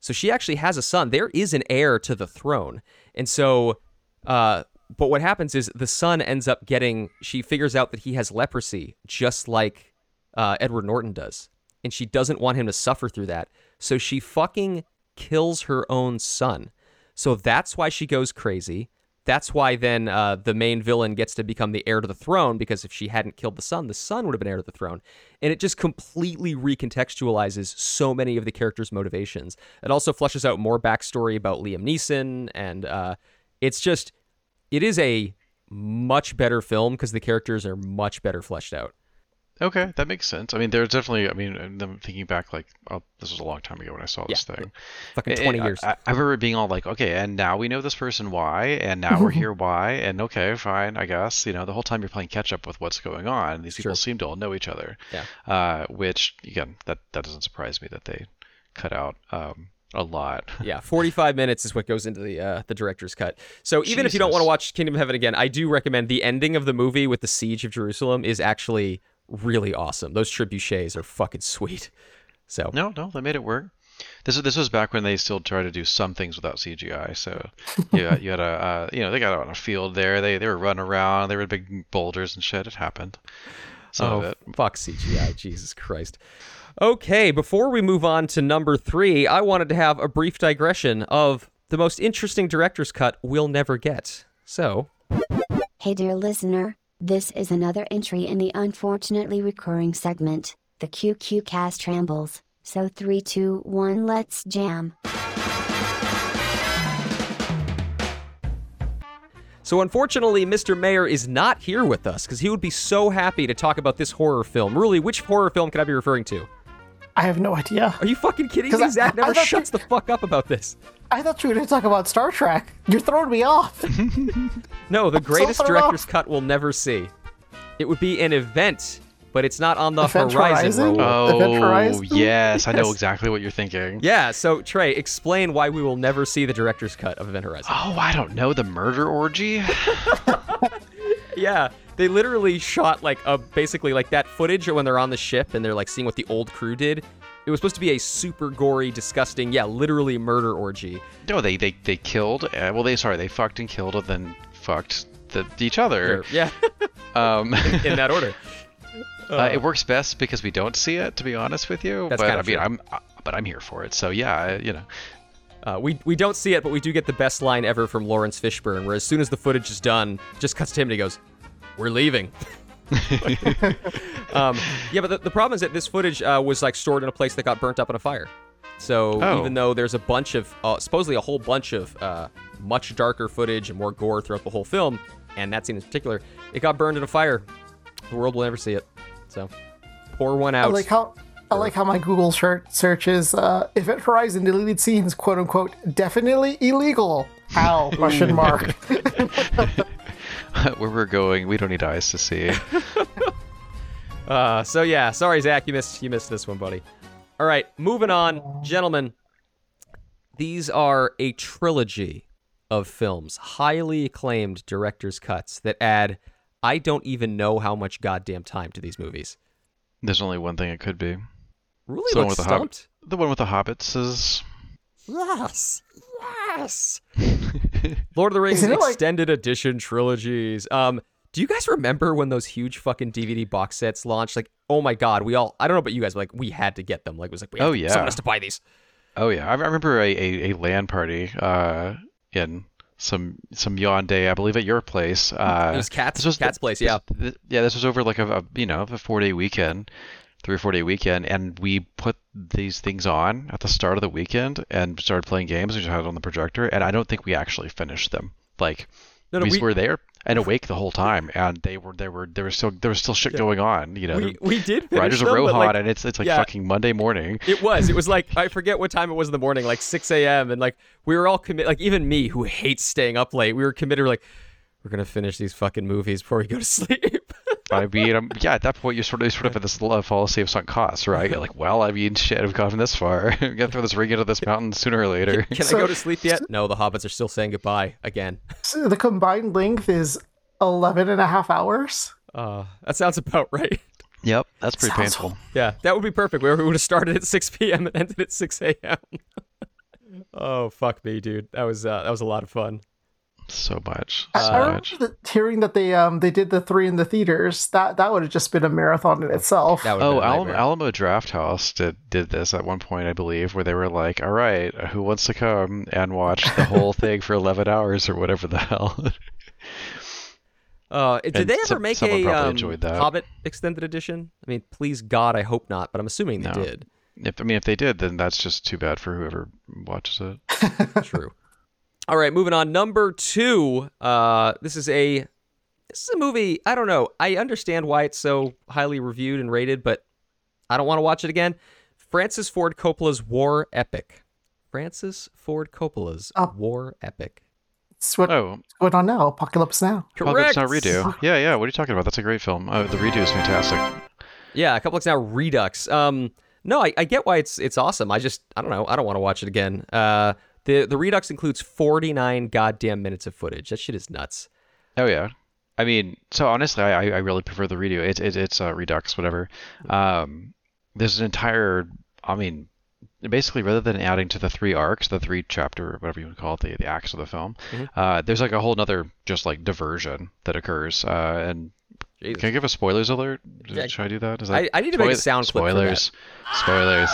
[SPEAKER 2] so she actually has a son. There is an heir to the throne, and so, uh, but what happens is the son ends up getting. She figures out that he has leprosy, just like uh, Edward Norton does, and she doesn't want him to suffer through that. So she fucking kills her own son. So that's why she goes crazy. That's why then uh, the main villain gets to become the heir to the throne because if she hadn't killed the son, the son would have been heir to the throne. And it just completely recontextualizes so many of the characters' motivations. It also fleshes out more backstory about Liam Neeson, and uh, it's just, it is a much better film because the characters are much better fleshed out.
[SPEAKER 1] Okay, that makes sense. I mean, there's definitely. I mean, I'm thinking back, like, oh, this was a long time ago when I saw this
[SPEAKER 2] Yeah,
[SPEAKER 1] thing.
[SPEAKER 2] Fucking 20
[SPEAKER 1] I-
[SPEAKER 2] years.
[SPEAKER 1] I, I remember being all like, okay, and now we know this person why, and now we're here why, and okay, fine, I guess. You know, the whole time you're playing catch up with what's going on. These people
[SPEAKER 2] Sure.
[SPEAKER 1] seem to all know each other.
[SPEAKER 2] Yeah.
[SPEAKER 1] Uh, which again, that that doesn't surprise me that they cut out um, a lot.
[SPEAKER 2] yeah, 45 minutes is what goes into the uh, the director's cut. So even if you don't want to watch Kingdom of Heaven again, I do recommend the ending of the movie with the siege of Jerusalem is actually really awesome. Those trebuchets are fucking sweet. So
[SPEAKER 1] No, no, they made it work. This was this was back when they still tried to do some things without CGI. So yeah, you had a uh, you know they got out on a field there. They they were running around. They were big boulders and shit. It happened. Some
[SPEAKER 2] oh
[SPEAKER 1] of it.
[SPEAKER 2] fuck CGI, Jesus Christ. Okay, before we move on to number three, I wanted to have a brief digression of the most interesting director's cut we'll never get. So
[SPEAKER 6] Hey, dear listener, this is another entry in the unfortunately recurring segment, the QQ Cast Rambles. So, 3, 2, 1, let's jam.
[SPEAKER 2] So unfortunately, Mr. Mayer is not here with us because he would be so happy to talk about this horror film. Really, which horror film could I be referring to?
[SPEAKER 3] I have no idea.
[SPEAKER 2] Are you fucking kidding me?
[SPEAKER 3] I-
[SPEAKER 2] Zach
[SPEAKER 3] I
[SPEAKER 2] never
[SPEAKER 3] thought
[SPEAKER 2] shuts the fuck up about this.
[SPEAKER 3] I thought you were going to talk about Star Trek. You're throwing me off.
[SPEAKER 2] No, the greatest
[SPEAKER 3] thrown
[SPEAKER 2] director's
[SPEAKER 3] off.
[SPEAKER 2] cut we'll never see. It would be an event, but it's not on the
[SPEAKER 3] Event
[SPEAKER 2] horizon.
[SPEAKER 3] Horizon?
[SPEAKER 1] Oh
[SPEAKER 3] Horizon?
[SPEAKER 1] yes, I know exactly what you're thinking.
[SPEAKER 2] Yeah, so Trey, explain why we will never see the director's cut of Event Horizon.
[SPEAKER 1] Oh, I don't know the murder orgy.
[SPEAKER 2] Yeah, they literally shot like a basically like that footage when they're on the ship and they're like seeing what the old crew did. It was supposed to be a super gory, disgusting, yeah, literally murder orgy.
[SPEAKER 1] No, they they they killed. Uh, well, they sorry, they fucked and killed and then fucked the, each other.
[SPEAKER 2] Yeah,
[SPEAKER 1] Um,
[SPEAKER 2] in that order.
[SPEAKER 1] uh, it works best because we don't see it. To be honest with you, but I mean,
[SPEAKER 2] true.
[SPEAKER 1] I'm uh, but I'm here for it. So yeah, you know.
[SPEAKER 2] Uh, we we don't see it, but we do get the best line ever from Laurence Fishburne, where as soon as the footage is done, just cuts to him and he goes, "We're leaving." um, yeah, but the, the problem is that this footage uh, was like stored in a place that got burnt up in a fire. So
[SPEAKER 1] Oh.
[SPEAKER 2] even though there's a bunch of uh, supposedly a whole bunch of uh, much darker footage and more gore throughout the whole film, and that scene in particular, it got burned in a fire. The world will never see it. So pour one
[SPEAKER 3] I
[SPEAKER 2] out.
[SPEAKER 3] like how I like how my Google shirt search is uh, Event Horizon deleted scenes, quote unquote, definitely illegal. How? Question mark.
[SPEAKER 1] Where we're going, we don't need eyes to see.
[SPEAKER 2] Uh, so yeah, sorry Zach, you missed you missed this one, buddy. All right, moving on, gentlemen. These are a trilogy of films, highly acclaimed director's cuts that add I don't even know how much goddamn time to these movies.
[SPEAKER 1] There's only one thing it could be.
[SPEAKER 2] Really
[SPEAKER 1] So the one
[SPEAKER 2] looks
[SPEAKER 1] with the
[SPEAKER 2] stumped.
[SPEAKER 1] hobbit, the one with the hobbits is.
[SPEAKER 2] Yes, yes. Lord of the Rings
[SPEAKER 3] Isn't like-
[SPEAKER 2] extended edition trilogies. Um, do you guys remember when those huge fucking DVD box sets launched? Like, oh my god, we all I don't know about you guys, but like we had to get them. Like it was like we
[SPEAKER 1] Oh,
[SPEAKER 2] to,
[SPEAKER 1] yeah.
[SPEAKER 2] someone has to buy these.
[SPEAKER 1] Oh yeah, I I remember a, a, a LAN party uh, in some some yawn day, I believe, at your place. Uh,
[SPEAKER 2] it was Cat's
[SPEAKER 1] this was the-
[SPEAKER 2] Cat's place,
[SPEAKER 1] this-
[SPEAKER 2] yeah.
[SPEAKER 1] th- yeah, this was over like a, a you know a four day weekend, three or four day weekend, and we put these things on at the start of the weekend and started playing games. We just had it on the projector, and I don't think we actually finished them. Like
[SPEAKER 2] No, no,
[SPEAKER 1] we,
[SPEAKER 2] we-
[SPEAKER 1] were there and awake the whole time, and they were there were there was still there was still shit going on. You know,
[SPEAKER 2] We, we did
[SPEAKER 1] Riders of
[SPEAKER 2] them,
[SPEAKER 1] Rohan,
[SPEAKER 2] like,
[SPEAKER 1] and it's it's like
[SPEAKER 2] yeah.
[SPEAKER 1] fucking Monday morning.
[SPEAKER 2] It was. It was like I forget what time it was in the morning, like 6 a.m. And like we were all committed. Like even me, who hates staying up late, we were committed. We're like, we're gonna finish these fucking movies before we go to sleep.
[SPEAKER 1] I mean, um, yeah, at that point, you're sort of, sort of at this uh, fallacy of sunk costs, right? You're like, well, I mean, shit, I've gotten this far. I'm gonna throw this ring into this mountain sooner or later.
[SPEAKER 2] Can I
[SPEAKER 3] So-
[SPEAKER 2] go to sleep yet? No, the hobbits are still saying goodbye again.
[SPEAKER 3] So the combined length is 11 and a half hours.
[SPEAKER 2] Uh, that sounds about right.
[SPEAKER 1] yep, that's pretty
[SPEAKER 3] Sounds
[SPEAKER 1] painful.
[SPEAKER 2] Yeah, that would be perfect. We would have started at 6 p.m. and ended at 6 a.m. oh fuck me, dude. That was uh, that was a lot of fun.
[SPEAKER 1] So much,
[SPEAKER 3] I-
[SPEAKER 1] so
[SPEAKER 3] I
[SPEAKER 1] much.
[SPEAKER 3] remember that hearing that they um they did the three in the theaters. That that would have just been a marathon in itself.
[SPEAKER 1] Oh,
[SPEAKER 2] have been a
[SPEAKER 1] Alamo. Alamo Drafthouse did did this at one point, I believe, where they were like, "All right, who wants to come and watch the whole thing for 11 hours or whatever the hell?"
[SPEAKER 2] Uh, did
[SPEAKER 1] And
[SPEAKER 2] they ever
[SPEAKER 1] some-
[SPEAKER 2] make
[SPEAKER 1] someone
[SPEAKER 2] a um,
[SPEAKER 1] enjoyed that.
[SPEAKER 2] Hobbit extended edition? I mean, please God, I hope not, but I'm assuming they
[SPEAKER 1] No.
[SPEAKER 2] did.
[SPEAKER 1] if I mean, if they did, then that's just too bad for whoever watches it.
[SPEAKER 2] True. All right, moving on. Number two. Uh, this is a this is a movie. I don't know. I understand why it's so highly reviewed and rated, but I don't want to watch it again. Francis Ford Coppola's war epic. Francis Ford Coppola's
[SPEAKER 3] Oh.
[SPEAKER 2] war epic.
[SPEAKER 3] It's what,
[SPEAKER 1] Oh,
[SPEAKER 3] what's going on now. Apocalypse Now.
[SPEAKER 1] Apocalypse Now redo. Yeah, yeah. What are you talking about? That's a great film. Oh, the redo is fantastic.
[SPEAKER 2] Yeah, a couple weeks now. Redux. Um, no, I, I get why it's it's awesome. I just I don't know. I don't want to watch it again. Uh, the the Redux includes 49 goddamn minutes of footage. That shit is nuts.
[SPEAKER 1] Oh yeah. I mean, so honestly, I, I really prefer the redo. It's it, it's uh, Redux, whatever. Um, there's an entire. I mean, basically, rather than adding to the three arcs, the three chapter, whatever you want to call it, the, the acts of the film, uh, there's like a whole nother just like diversion that occurs. Uh, and
[SPEAKER 2] Jesus.
[SPEAKER 1] can I give a spoilers alert? Should I do that? Is
[SPEAKER 2] I- I need to make a sound that.
[SPEAKER 1] spoilers. Spoilers.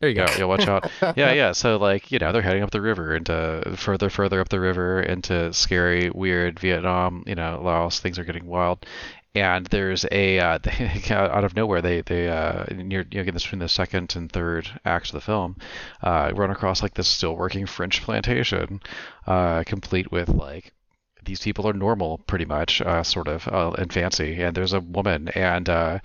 [SPEAKER 2] There you go.
[SPEAKER 1] Yeah, watch out. yeah, yeah. So like, you know, they're heading up the river into further, further up the river into scary, weird Vietnam. You know, Laos. Things are getting wild. And there's a uh, they, out of nowhere they they uh, near you know getting this between the second and third acts of the film, uh, run across like this still working French plantation, uh, complete with like these people are normal pretty much uh, sort of uh, and fancy and there's a woman and uh,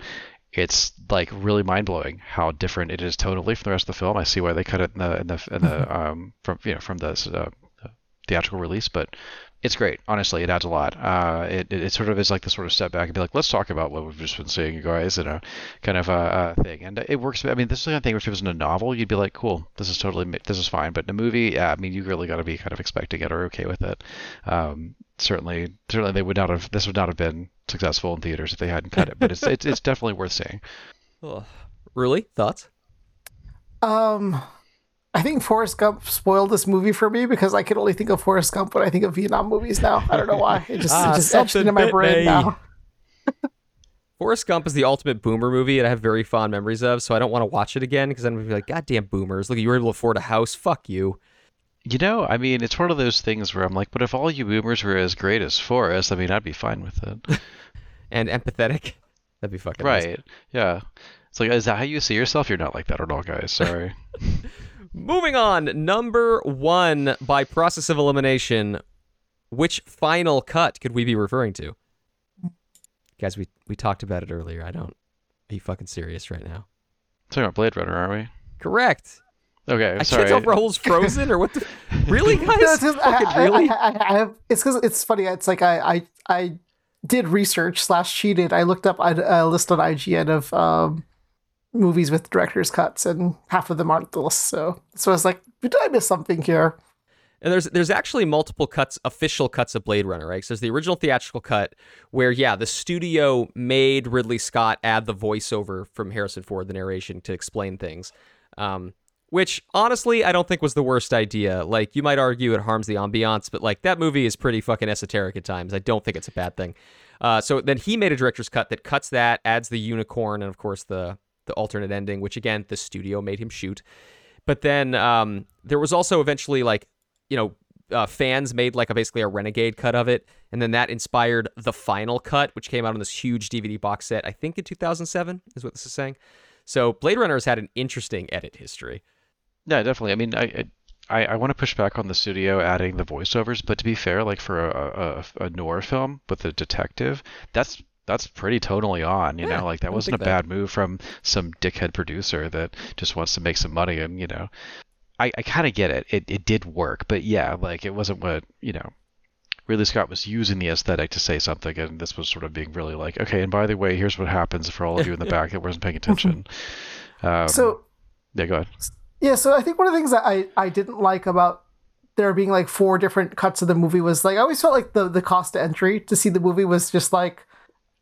[SPEAKER 1] it's like really mind blowing how different it is tonally from the rest of the film. I see why they cut it in the in the, in the um from you know from the uh, theatrical release, but it's great. Honestly, it adds a lot. Uh, it, it it sort of is like the sort of step back and be like, let's talk about what we've just been seeing, you guys, you know, kind of a, a thing. And it works. I mean, this is the kind of thing which if it was in a novel, you'd be like, cool, this is totally this is fine. But in a movie, yeah, I mean, you really got to be kind of expecting it or okay with it. Um, certainly, certainly they would not have. This would not have been successful in theaters if they hadn't cut it. But it's it's, it's definitely worth seeing.
[SPEAKER 2] Ugh. Really? Thoughts?
[SPEAKER 3] Um, I think Forrest Gump spoiled this movie for me because I can only think of Forrest Gump when I think of Vietnam movies now. I don't know why. It just,
[SPEAKER 2] Ah,
[SPEAKER 3] it just etched into my brain
[SPEAKER 2] me.
[SPEAKER 3] now.
[SPEAKER 2] Forrest Gump is the ultimate boomer movie, and I have very fond memories of. So I don't want to watch it again because I'm gonna be like, "Goddamn boomers! Look, you were able to afford a house. Fuck you."
[SPEAKER 1] You know, I mean, it's one of those things where I'm like, but if all you boomers were as great as Forrest, I mean, I'd be fine with it.
[SPEAKER 2] And empathetic. That'd be fucking nice.
[SPEAKER 1] right? Yeah. It's like, is that how you see yourself? You're not like that at all, guys. Sorry.
[SPEAKER 2] Moving on, number one by process of elimination. Which final cut could we be referring to? Guys, we we talked about it earlier. I don't. Are you fucking serious right now?
[SPEAKER 1] Talking about Blade Runner, aren't we?
[SPEAKER 2] Correct.
[SPEAKER 1] Okay,
[SPEAKER 2] I
[SPEAKER 1] sorry.
[SPEAKER 2] can't tell if Raul's frozen or what the. Really, guys?
[SPEAKER 3] No, it's 'cause I,
[SPEAKER 2] fucking
[SPEAKER 3] I-
[SPEAKER 2] really?
[SPEAKER 3] I, I, I have. It's because it's funny. It's like I I, I did research slash cheated. I looked up a, a list on IGN of um, movies with director's cuts, and half of them aren't the list. So so I was like, did I miss something here?
[SPEAKER 2] And there's there's actually multiple cuts, official cuts of Blade Runner, right? So there's the original theatrical cut where yeah, the studio made Ridley Scott add the voiceover from Harrison Ford, the narration, to explain things. Um, which honestly I don't think was the worst idea. Like you might argue it harms the ambiance, but like that movie is pretty fucking esoteric at times. I don't think it's a bad thing. Uh, so then he made a director's cut that cuts that, adds the unicorn, and of course the the alternate ending, which again the studio made him shoot. But then um, there was also eventually like you know uh, fans made like a basically a renegade cut of it, and then that inspired the final cut, which came out on this huge DVD box set. I think in 2007 is what this is saying. So Blade Runner has had an interesting edit history.
[SPEAKER 1] Yeah, definitely. I mean, I I, I want to push back on the studio adding the voiceovers, but to be fair, like for a, a, a noir film with a detective, that's that's pretty totally on, you
[SPEAKER 2] Yeah,
[SPEAKER 1] know. Like that wasn't a
[SPEAKER 2] think that.
[SPEAKER 1] bad move from some dickhead producer that just wants to make some money, and you know, I, I kind of get it. It it did work, but yeah, like it wasn't what you know. Ridley Scott was using the aesthetic to say something, and this was sort of being really like, okay, and by the way, here's what happens for all of you in the back that wasn't paying attention. Um,
[SPEAKER 3] So
[SPEAKER 1] yeah, go ahead.
[SPEAKER 3] Yeah, so I think one of the things that I, I didn't like about there being like four different cuts of the movie was like I always felt like the, the cost to entry to see the movie was just like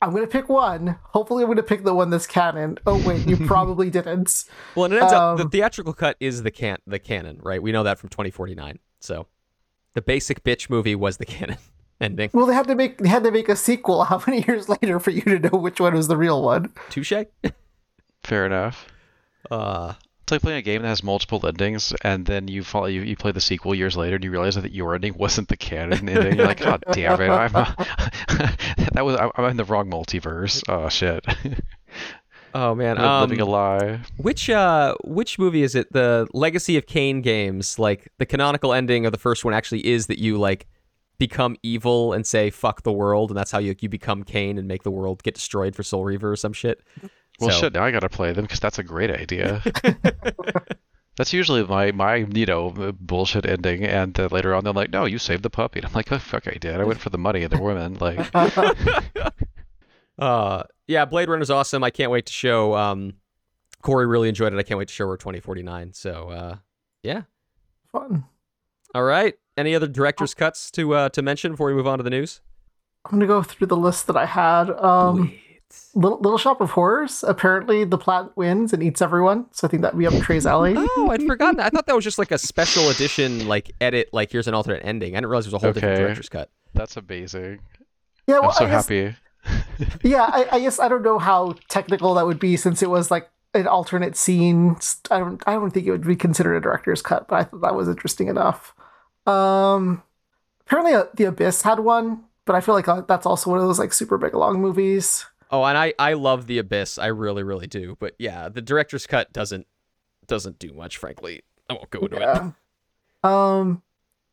[SPEAKER 3] I'm gonna pick one. Hopefully I'm gonna pick the one that's canon. Oh wait, you probably didn't.
[SPEAKER 2] Well, and it ends up the
[SPEAKER 3] Um,
[SPEAKER 2] theatrical cut is the can the canon, right? We know that from 2049. So the basic bitch movie was the canon ending.
[SPEAKER 3] Well they had to make they had to make a sequel how many years later for you to know which one was the real one.
[SPEAKER 2] Touche.
[SPEAKER 1] Fair enough.
[SPEAKER 2] Uh,
[SPEAKER 1] It's like playing a game that has multiple endings, and then you follow, you, you play the sequel years later, and you realize that your ending wasn't the canon ending. You're like, God damn it! I'm that was I'm in the wrong multiverse. Oh shit!
[SPEAKER 2] oh man,
[SPEAKER 1] I'm
[SPEAKER 2] um,
[SPEAKER 1] living a lie.
[SPEAKER 2] which uh which movie is it? The Legacy of Kain games. Like the canonical ending of the first one actually is that you like become evil and say fuck the world, and that's how you you become Kain and make the world get destroyed for Soul Reaver or some shit.
[SPEAKER 1] Well,
[SPEAKER 2] So-
[SPEAKER 1] shit. Now I gotta play them because that's a great idea. That's usually my my you know bullshit ending, and uh, later on they're like, "No, you saved the puppy." And I'm like, "Oh fuck, I did. I went for the money and the woman." Like,
[SPEAKER 2] Uh, yeah, Blade Runner's awesome. I can't wait to show. Um, Corey really enjoyed it. I can't wait to show her 2049. So, uh, yeah.
[SPEAKER 3] Fun.
[SPEAKER 2] All right. Any other director's cuts to uh, to mention before we move on to the news?
[SPEAKER 3] I'm gonna go through the list that I had. Um Little, Little Shop of Horrors. Apparently, the plant wins and eats everyone. So I think that'd be up Trey's alley.
[SPEAKER 2] Oh, I'd forgotten that. I thought that was just like a special edition, like edit. Like here's an alternate ending. I didn't realize there was a whole different director's cut.
[SPEAKER 1] that's amazing.
[SPEAKER 3] Yeah, well,
[SPEAKER 1] I'm so
[SPEAKER 3] I guess,
[SPEAKER 1] happy.
[SPEAKER 3] yeah, I, I guess I don't know how technical that would be since it was like an alternate scene. I don't, I don't think it would be considered a director's cut, but I thought that was interesting enough. Um, apparently, uh, The Abyss had one, but I feel like uh, that's also one of those like super big long movies.
[SPEAKER 2] Oh, and I I love The Abyss. I really really do. But yeah, the director's cut doesn't doesn't do much. Frankly, I won't go into it.
[SPEAKER 3] Um,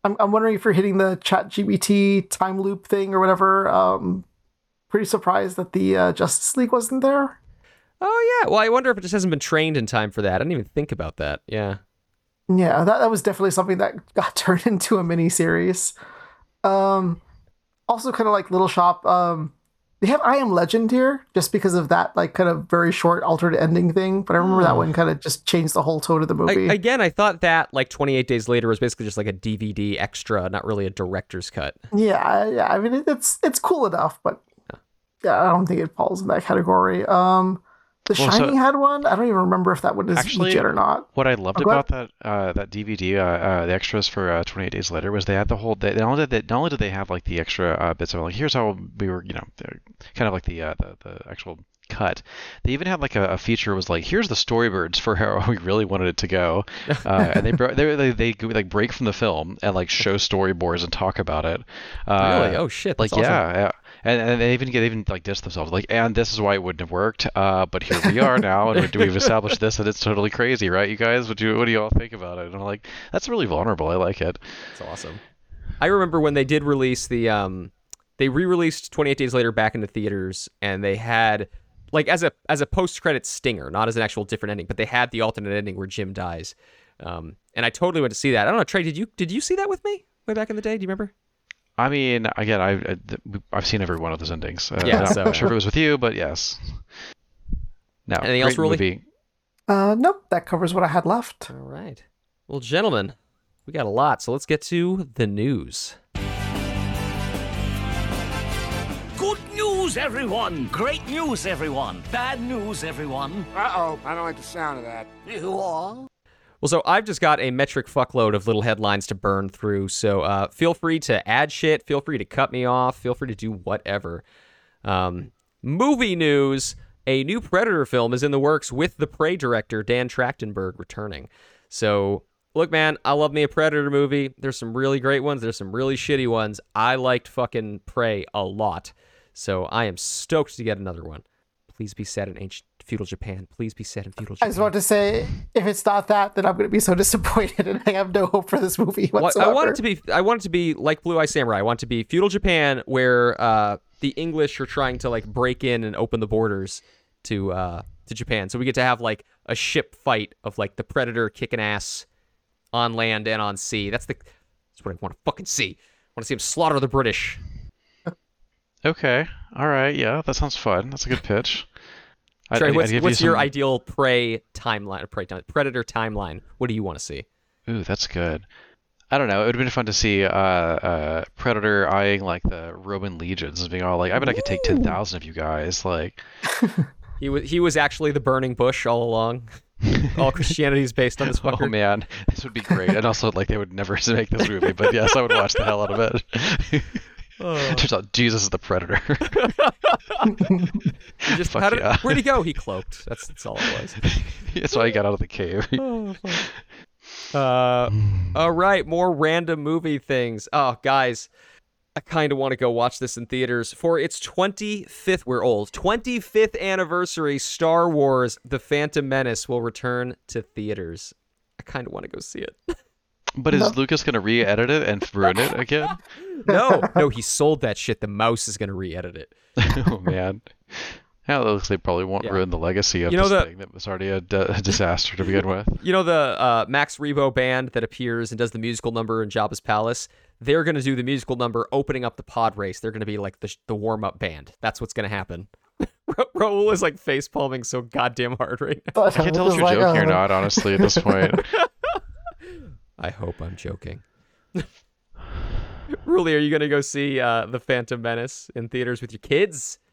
[SPEAKER 3] I'm, I'm wondering if you're hitting the Chat GPT time loop thing or whatever. Um, pretty surprised that the uh, Justice League wasn't there.
[SPEAKER 2] Oh yeah. Well, I wonder if it just hasn't been trained in time for that. I didn't even think about that. Yeah.
[SPEAKER 3] Yeah, that, that was definitely something that got turned into a mini series. Um, also, kind of like Little Shop. Um, they have I Am Legend here just because of that, like kind of very short altered ending thing. But I remember that one kind of just changed the whole tone of the
[SPEAKER 2] I,
[SPEAKER 3] movie.
[SPEAKER 2] again, I thought that like 28 Days Later was basically just like a DVD extra, not really a director's cut.
[SPEAKER 3] yeah, yeah. I mean, it, it's it's cool enough, but yeah, I don't think it falls in that category. Um, The
[SPEAKER 1] Well, so-
[SPEAKER 3] Shining had one. I don't even remember if that one is
[SPEAKER 1] Actually,
[SPEAKER 3] legit or not.
[SPEAKER 1] What I loved
[SPEAKER 3] Oh,
[SPEAKER 1] about that uh, that DVD, uh, uh, the extras for uh, 28 Days Later, was they had the whole. They, not only did they, not only did they have like the extra uh, bits of like here's how we were, you know, kind of like the uh, the, the actual cut. They even had like a, a feature was like here's the storyboards for how we really wanted it to go, uh, and they, bro- they they they like break from the film and like show storyboards and talk about it. Uh,
[SPEAKER 2] really? Oh shit.
[SPEAKER 1] like
[SPEAKER 2] awesome.
[SPEAKER 1] yeah, yeah. And, and they even get even like diss themselves like and this is why it wouldn't have worked uh but here we are now and we've established this and it's totally crazy right you guys what do you what do you all think about it and I'm like that's really vulnerable I like it
[SPEAKER 2] That's awesome. I remember when they did release the um they re-released 28 Days Later back into theaters and they had like as a as a post-credit stinger, not as an actual different ending, but they had the alternate ending where Jim dies. Um and I totally went to see that. I don't know, Trey, did you did you see that with me way back in the day? Do you remember?
[SPEAKER 1] I mean again I, I I've seen every one of those endings uh,
[SPEAKER 2] Yeah,
[SPEAKER 1] I'm
[SPEAKER 2] so-
[SPEAKER 1] not sure if it was with you but yes No.
[SPEAKER 2] Anything else,
[SPEAKER 1] great
[SPEAKER 2] Ruli?
[SPEAKER 1] movie.
[SPEAKER 3] Uh, nope, that covers what I had left.
[SPEAKER 2] All right. Well, gentlemen, we got a lot, so let's get to the news.
[SPEAKER 7] Good news, everyone! Great news, everyone! Bad news, everyone!
[SPEAKER 8] Uh oh, I don't like the sound of that.
[SPEAKER 7] You are?
[SPEAKER 2] Well, so I've just got a metric fuckload of little headlines to burn through. So uh, feel free to add shit. Feel free to cut me off. Feel free to do whatever. Um, movie news: A new Predator film is in the works with the Prey director Dan Trachtenberg returning. So look, man, I love me a Predator movie. There's some really great ones. There's some really shitty ones. I liked fucking Prey a lot. So I am stoked to get another one. Please be set in ancient feudal Japan. Please be set in feudal Japan.
[SPEAKER 3] I
[SPEAKER 2] Japan.
[SPEAKER 3] was about to say, if it's not that, then I'm going to be so disappointed, and I have no hope for this movie
[SPEAKER 2] Well,
[SPEAKER 3] whatsoever.
[SPEAKER 2] I want it to be. I want it to be like Blue Eye Samurai. I want it to be feudal Japan, where uh, the English are trying to like break in and open the borders to uh, to Japan. So we get to have like a ship fight of like the Predator kicking ass on land and on sea. That's the. That's what I want to fucking see. I want to see him slaughter the British.
[SPEAKER 1] Okay. All right. Yeah, that sounds fun. That's a good pitch. I-
[SPEAKER 2] Trey,
[SPEAKER 1] I- I'd
[SPEAKER 2] what's,
[SPEAKER 1] you
[SPEAKER 2] your
[SPEAKER 1] some-
[SPEAKER 2] ideal prey timeline? Prey time, Predator timeline. What do you want to see?
[SPEAKER 1] Ooh, that's good. I don't know. It would have been fun to see uh, uh, Predator eyeing like the Roman legions and being all like, "I bet I could take ten thousand of you guys." Like,
[SPEAKER 2] He was he was actually the burning bush all along. all Christianity is based on this fucker.
[SPEAKER 1] oh man, this would be great. And also, like, they would never make this movie, but yes, I would watch the hell out of it.
[SPEAKER 2] Oh.
[SPEAKER 1] Turns out Jesus is the Predator.
[SPEAKER 2] Just
[SPEAKER 1] Fuck
[SPEAKER 2] did,
[SPEAKER 1] yeah.
[SPEAKER 2] where'd he go? He cloaked. That's that's all it was.
[SPEAKER 1] that's why he got out of the cave.
[SPEAKER 2] Uh, all right, more random movie things. Oh, guys, I kind of want to go watch this in theaters for its 25th. We're old. 25th anniversary. Star Wars: The Phantom Menace will return to theaters. I kind of want to go see it.
[SPEAKER 1] But is Lucas gonna re-edit it and ruin it again?
[SPEAKER 2] no, no, he sold that shit. The mouse is gonna re-edit it.
[SPEAKER 1] oh man. Yeah, it looks like they probably won't
[SPEAKER 2] Yeah.
[SPEAKER 1] ruin the legacy of
[SPEAKER 2] You know
[SPEAKER 1] this
[SPEAKER 2] the-
[SPEAKER 1] thing that was already a, d- a disaster to begin with.
[SPEAKER 2] You know the uh, Max Rebo band that appears and does the musical number in Jabba's palace. They're gonna do the musical number opening up the pod race. They're gonna be like the the warm up band. That's what's gonna happen. Ra- Raul is like face palming so goddamn hard right now.
[SPEAKER 1] I can't tell if you're joking or not, honestly, at this point.
[SPEAKER 2] I hope I'm joking. Ruli, are you gonna go see uh, the Phantom Menace in theaters with your kids?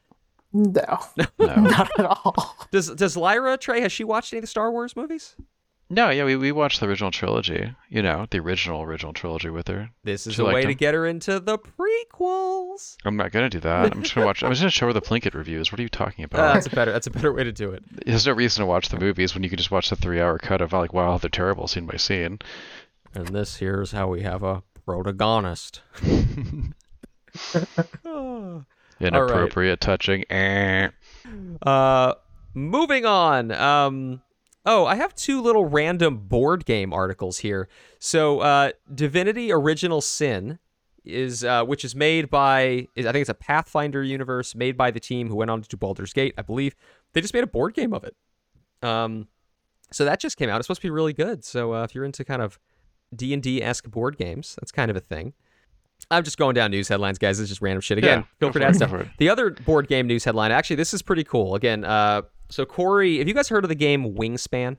[SPEAKER 3] No,
[SPEAKER 1] No.
[SPEAKER 3] not at all.
[SPEAKER 2] Does Does Lyra Trey has she watched any of the Star Wars movies?
[SPEAKER 1] No, yeah, we, we watched the original trilogy. You know, the original original trilogy with her.
[SPEAKER 2] This is
[SPEAKER 1] She
[SPEAKER 2] a way
[SPEAKER 1] liked
[SPEAKER 2] to get her into the prequels.
[SPEAKER 1] I'm not gonna do that. I'm just gonna watch. I'm just gonna show her the Plinkett reviews. What are you talking
[SPEAKER 2] Uh,
[SPEAKER 1] about?
[SPEAKER 2] that's a better. That's a better way to do it.
[SPEAKER 1] There's no reason to watch the movies when you can just watch the three-hour cut of like, wow, they're terrible scene by scene.
[SPEAKER 2] And this here's how we have a protagonist.
[SPEAKER 1] Inappropriate touching. Eh.
[SPEAKER 2] Uh, moving on. Um, oh, I have two little random board game articles here. So, uh, Divinity: Original Sin is uh, which is made by is, I think it's a Pathfinder universe made by the team who went on to do Baldur's Gate, I believe. They just made a board game of it. Um, so that just came out. It's supposed to be really good. So uh, if you're into kind of D and D esque board games, that's kind of a thing. I'm just going down news headlines, guys. It's just random shit. Again,
[SPEAKER 1] Yeah,
[SPEAKER 2] feel
[SPEAKER 1] go
[SPEAKER 2] free to
[SPEAKER 1] for
[SPEAKER 2] add stuff. The other board game news headline, actually, this is pretty cool. Again, uh, so Corey, have you guys heard of the game Wingspan?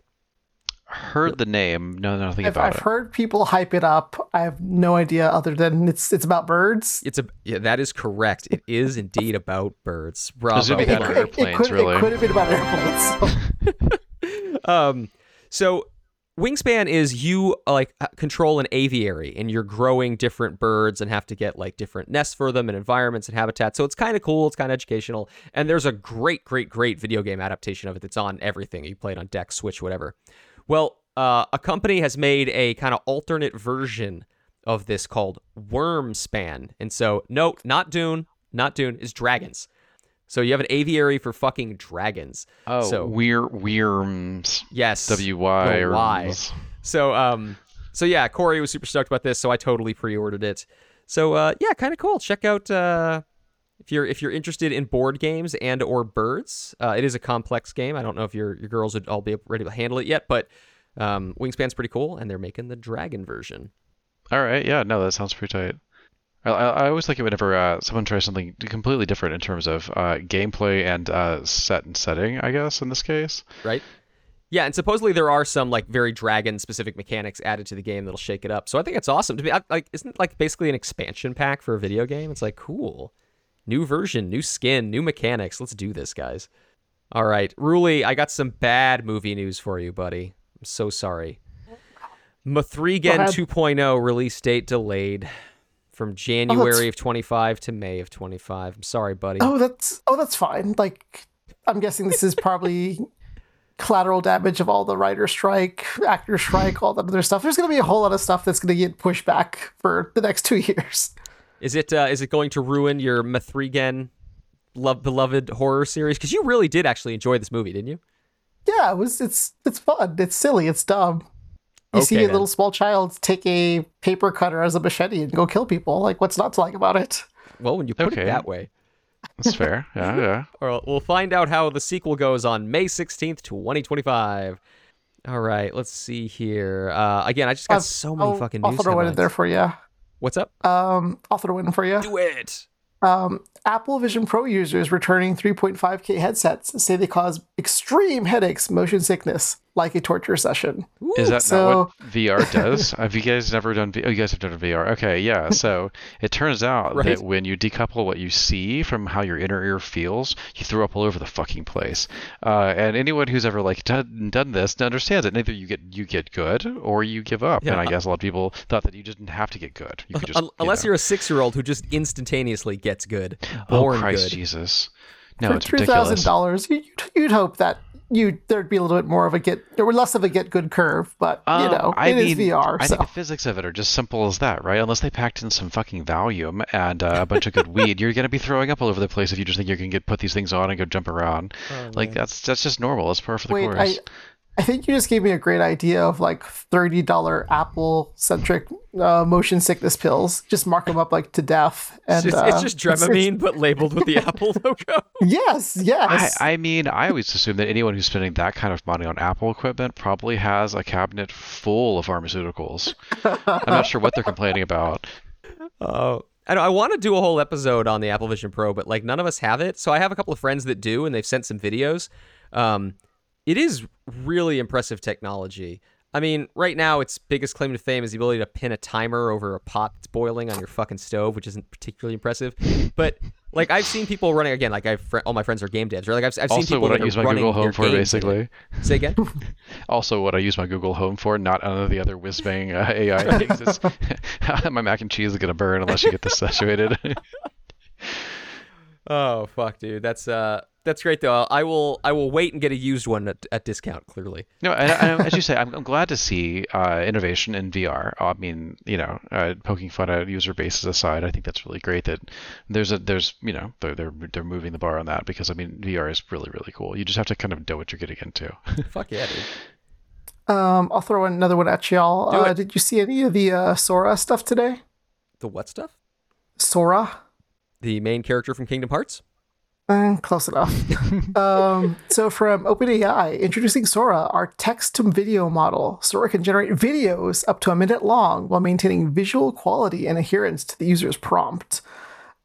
[SPEAKER 1] Heard the name. No, nothing
[SPEAKER 3] I've,
[SPEAKER 1] about
[SPEAKER 3] I've
[SPEAKER 1] it.
[SPEAKER 3] heard people hype it up. I have no idea other than it's it's about birds.
[SPEAKER 2] It's a yeah, that is correct. It is indeed about birds. Bravo.
[SPEAKER 1] gonna
[SPEAKER 3] It,
[SPEAKER 1] about
[SPEAKER 2] Henry.
[SPEAKER 3] could, it,
[SPEAKER 1] airplanes,
[SPEAKER 3] could,
[SPEAKER 1] really.
[SPEAKER 3] it could have been about airplanes. So.
[SPEAKER 2] um, so Wingspan is you like uh, control an aviary and you're growing different birds and have to get like different nests for them and environments and habitats. So it's kind of cool. It's kind of educational. And there's a great, great, great video game adaptation of it that's on everything. You play it on deck, Switch, whatever. Well, uh, a company has made a kind of alternate version of this called Wyrmspan. And so, no, not Dune, not Dune, is dragons. So you have an aviary for fucking dragons.
[SPEAKER 1] Oh,
[SPEAKER 2] so
[SPEAKER 1] Weir Weirms.
[SPEAKER 2] yes,
[SPEAKER 1] W Y or
[SPEAKER 2] Y. So um, so yeah, Corey was super stoked about this, so I totally pre-ordered it. So uh, yeah, kind of cool. Check out uh, if you're if you're interested in board games and or birds. Uh, it is a complex game. I don't know if your your girls would all be ready to handle it yet, but um, Wingspan's pretty cool, and they're making the dragon version.
[SPEAKER 1] All right. Yeah. No, that sounds pretty tight. I, I I always like it whenever uh, someone tries something completely different in terms of uh, gameplay and uh, set and setting. I guess in this case.
[SPEAKER 2] right? Yeah, and supposedly there are some like very dragon specific mechanics added to the game that'll shake it up. So I think it's awesome to be I- like isn't it like basically an expansion pack for a video game? It's like cool. New version, new skin, new mechanics. Let's do this, guys. All right, Ruli, I got some bad movie news for you, buddy. I'm so sorry. M3GAN
[SPEAKER 3] ahead.
[SPEAKER 2] 2.0 release date delayed from January
[SPEAKER 3] that's-
[SPEAKER 2] of 25 to May of 25. I'm sorry, buddy.
[SPEAKER 3] Oh, that's oh, that's fine. Like, I'm guessing this is probably collateral damage of all the writer strike, actor strike, all that other stuff. There's going to be a whole lot of stuff that's going to get pushed back for the next two years.
[SPEAKER 2] Is it uh, is it going to ruin your M3GAN love beloved horror series? Because you really did actually enjoy this movie, didn't you?
[SPEAKER 3] Yeah, it was. It's it's fun. It's silly. It's dumb. You see
[SPEAKER 2] Okay,
[SPEAKER 3] a
[SPEAKER 2] then.
[SPEAKER 3] little small child take a paper cutter as a machete and go kill people. Like, what's not to like about it?
[SPEAKER 2] Well, when you put
[SPEAKER 1] Okay.
[SPEAKER 2] it that way.
[SPEAKER 1] That's fair. Yeah, yeah.
[SPEAKER 2] Or we'll find out how the sequel goes on May 16th, 2025. All right, let's see here. Uh, again, I just got
[SPEAKER 3] I'll-
[SPEAKER 2] so many
[SPEAKER 3] I'll-
[SPEAKER 2] fucking
[SPEAKER 3] I'll
[SPEAKER 2] news
[SPEAKER 3] throw it in there for you.
[SPEAKER 2] What's up?
[SPEAKER 3] Um, I'll throw it in for you.
[SPEAKER 2] Do it.
[SPEAKER 3] Um, Apple Vision Pro users returning 3.5K headsets say they cause extreme headaches, motion sickness, like a torture session.
[SPEAKER 1] Is that
[SPEAKER 3] So-
[SPEAKER 1] not what VR does? have you guys never done? V- oh, you guys have done VR. Okay, yeah. So it turns out
[SPEAKER 2] Right.
[SPEAKER 1] that when you decouple what you see from how your inner ear feels, you throw up all over the fucking place. Uh, and anyone who's ever like done, done this understands it. Either you get you get good or you give up.
[SPEAKER 2] Yeah,
[SPEAKER 1] and I
[SPEAKER 2] uh,
[SPEAKER 1] guess a lot of people thought that you didn't have to get good. You could just
[SPEAKER 2] Un- unless
[SPEAKER 1] you
[SPEAKER 2] you're a six year old who just instantaneously gets good.
[SPEAKER 1] oh Christ
[SPEAKER 2] good.
[SPEAKER 1] Jesus. No,
[SPEAKER 3] for
[SPEAKER 1] it's
[SPEAKER 3] three thousand
[SPEAKER 1] ridiculous.
[SPEAKER 3] dollars, you'd, you'd hope that you there'd be a little bit more of a get, or less of a get good curve. But you
[SPEAKER 1] Um,
[SPEAKER 3] know,
[SPEAKER 1] I
[SPEAKER 3] it is
[SPEAKER 1] mean,
[SPEAKER 3] VR,
[SPEAKER 1] I
[SPEAKER 3] so
[SPEAKER 1] think the physics of it are just simple as that, right? Unless they packed in some fucking Valium and uh, a bunch of good weed, you're gonna be throwing up all over the place if you just think you can get put these things on and go jump around. like that's that's just normal. That's par for the
[SPEAKER 3] wait,
[SPEAKER 1] course.
[SPEAKER 3] I, I think you just gave me a great idea of like thirty dollar Apple centric uh, motion sickness pills. Just mark them up like to death,
[SPEAKER 2] It's
[SPEAKER 3] and
[SPEAKER 2] just,
[SPEAKER 3] uh,
[SPEAKER 2] it's just Dramamine, but labeled with the Apple logo.
[SPEAKER 3] yes, yes.
[SPEAKER 1] I mean, I always assume that anyone who's spending that kind of money on Apple equipment probably has a cabinet full of pharmaceuticals. I'm not sure what they're complaining about.
[SPEAKER 2] Oh, I know. I want to do a whole episode on the Apple Vision Pro, but like none of us have it. So I have a couple of friends that do, and they've sent some videos. Um, it is really impressive technology. I mean, right now its biggest claim to fame is the ability to pin a timer over a pot that's boiling on your fucking stove, which isn't particularly impressive. But like I've seen people running again. Like I've fr- all my friends are game devs. Right? Like I've, I've seen
[SPEAKER 1] Also,
[SPEAKER 2] people
[SPEAKER 1] what I use my Google Home for, basically.
[SPEAKER 2] it. Say again.
[SPEAKER 1] Also, what I use my Google Home for, not none of the other whiz bang uh, AI things. My mac and cheese is gonna burn unless you get this situated.
[SPEAKER 2] Oh fuck, dude. That's uh, that's great though. I will I will wait and get a used one at, at discount. Clearly.
[SPEAKER 1] No, and, and as you say, I'm, I'm glad to see uh, innovation in VR. I mean, you know, uh, poking fun at user bases aside, I think that's really great that there's a there's you know they're they're they're moving the bar on that because I mean VR is really really cool. You just have to kind of know what you're getting into.
[SPEAKER 2] Fuck yeah, dude.
[SPEAKER 3] um, I'll throw another one at y'all. Uh, did you see any of the uh, Sora stuff today?
[SPEAKER 2] The what stuff?
[SPEAKER 3] Sora.
[SPEAKER 2] The main character from Kingdom Hearts.
[SPEAKER 3] Eh, close enough. um, so from OpenAI, introducing Sora, our text-to-video model. Sora can generate videos up to a minute long while maintaining visual quality and adherence to the user's prompt.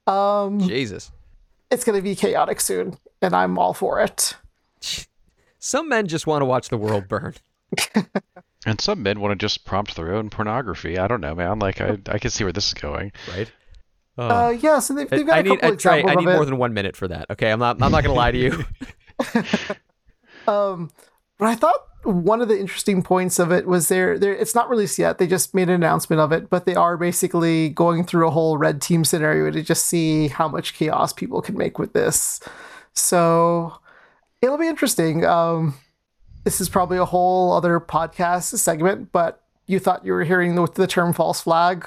[SPEAKER 3] Um,
[SPEAKER 2] Jesus.
[SPEAKER 3] it's going to be chaotic soon, and I'm all for it.
[SPEAKER 2] Some men just want to watch the world burn.
[SPEAKER 1] and some men want to just prompt their own pornography. I don't know, man. Like I I can see where this is going.
[SPEAKER 2] Right.
[SPEAKER 3] Uh, yeah, so they've, they've got
[SPEAKER 2] I
[SPEAKER 3] a
[SPEAKER 2] need
[SPEAKER 3] couple
[SPEAKER 2] I, Trey,
[SPEAKER 3] examples
[SPEAKER 2] I need
[SPEAKER 3] of it.
[SPEAKER 2] more than one minute for that. Okay, I'm not. I'm not gonna lie to you.
[SPEAKER 3] Um, but I thought one of the interesting points of it was there. There, it's not released yet. They just made an announcement of it, but they are basically going through a whole red team scenario to just see how much chaos people can make with this. So it'll be interesting. Um, this is probably a whole other podcast segment, but you thought you were hearing the, the term false flag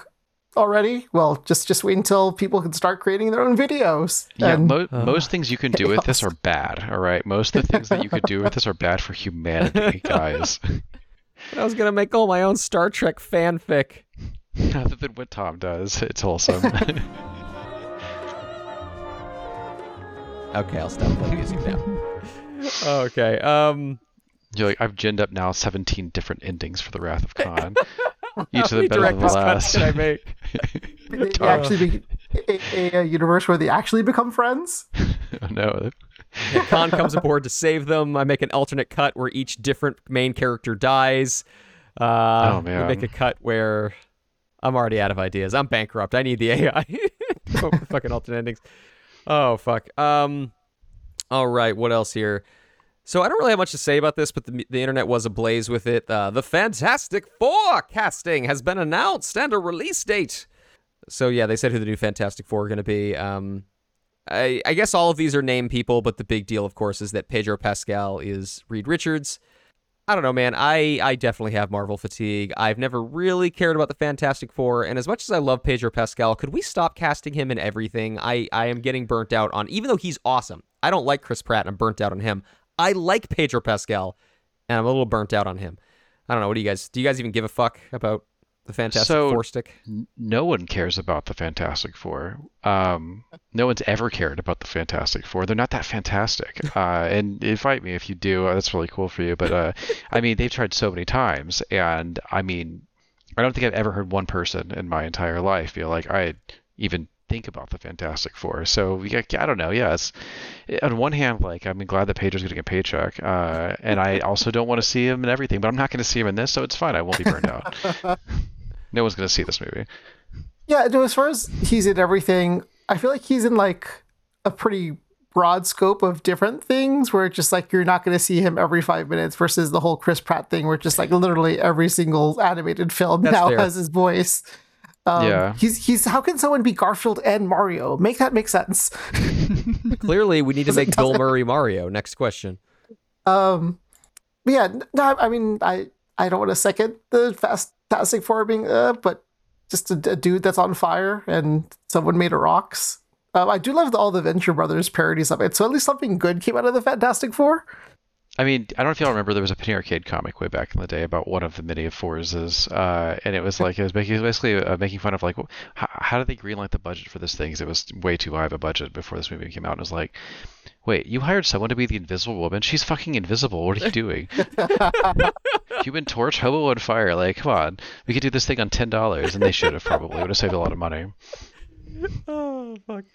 [SPEAKER 3] already? Well, just just wait until people can start creating their own videos.
[SPEAKER 1] Yeah,
[SPEAKER 3] And-
[SPEAKER 1] mo- most things you can do with this are bad. All right, most of the things that you could do with this are bad for humanity, guys.
[SPEAKER 2] I was gonna make all my own Star Trek fanfic.
[SPEAKER 1] Other than what Tom does, it's wholesome.
[SPEAKER 2] Okay, I'll stop playing music now. Okay. Um.
[SPEAKER 1] You're like, I've ginned up now 17 different endings for the Wrath of Khan. Each of
[SPEAKER 2] How
[SPEAKER 1] them better than the
[SPEAKER 2] director's cuts
[SPEAKER 1] last.
[SPEAKER 2] can I make?
[SPEAKER 3] They, they actually be a, a, a universe where they actually become friends.
[SPEAKER 1] oh, no,
[SPEAKER 2] Khan comes aboard to save them. I make an alternate cut where each different main character dies. Uh,
[SPEAKER 1] Oh,
[SPEAKER 2] we make a cut where I'm already out of ideas. I'm bankrupt. I need the AI. Come up with fucking alternate endings. Oh fuck. Um. All right. What else here? So I don't really have much to say about this, but the, the internet was ablaze with it. Uh, the Fantastic Four casting has been announced and a release date. So yeah, they said who the new Fantastic Four are going to be. Um, I, I guess all of these are name people, but the big deal, of course, is that Pedro Pascal is Reed Richards. I don't know, man. I, I definitely have Marvel fatigue. I've never really cared about the Fantastic Four, and as much as I love Pedro Pascal, could we stop casting him in everything? I, I am getting burnt out on, even though he's awesome. I don't like Chris Pratt, and I'm burnt out on him. I like Pedro Pascal, and I'm a little burnt out on him. I don't know. What do you guys? Do you guys even give a fuck about the Fantastic
[SPEAKER 1] So-
[SPEAKER 2] Four stick?
[SPEAKER 1] No one cares about the Fantastic Four. Um, no one's ever cared about the Fantastic Four. They're not that fantastic. Uh, and invite me if you do. Uh, that's really cool for you. But uh, I mean, they've tried so many times, and I mean, I don't think I've ever heard one person in my entire life feel like I even think about the Fantastic Four. So we got, I don't know. Yeah, it's on one hand, like I'm glad that Pedro's getting a paycheck, uh, and I also don't want to see him in everything, but I'm not going to see him in this, so it's fine. I won't be burned out. no one's going to see this movie.
[SPEAKER 3] Yeah, no, as far as he's in everything, I feel like he's in like a pretty broad scope of different things where it's just like you're not going to see him every five minutes versus the whole Chris Pratt thing where it's just like literally every single animated film
[SPEAKER 2] That's
[SPEAKER 3] now
[SPEAKER 2] fair.
[SPEAKER 3] has his voice. Um,
[SPEAKER 1] Yeah.
[SPEAKER 3] He's he's how can someone be Garfield and Mario? Make that make sense.
[SPEAKER 2] Clearly, we need to make Bill Murray Mario. Next question.
[SPEAKER 3] Um, yeah, no, I mean, I I don't want to second the Fast Fantastic Four being, uh, but just a, a dude that's on fire and someone made of rocks. Um, I do love the, all the Venture Brothers parodies of it, so at least something good came out of the Fantastic Four.
[SPEAKER 1] I mean, I don't know if y'all remember, there was a Penny Arcade comic way back in the day about one of the mini of Fours, uh, and it was like it was, making, it was basically uh, making fun of like how, how did they greenlight the budget for this thing? Cause it was way too high of a budget before this movie came out. And it was like, wait, you hired someone to be the Invisible Woman? She's fucking invisible. What are you doing? Human Torch, Hobo on Fire. Like, come on, we could do this thing on ten dollars, and they should have probably would have saved a lot of money.
[SPEAKER 2] Oh fuck.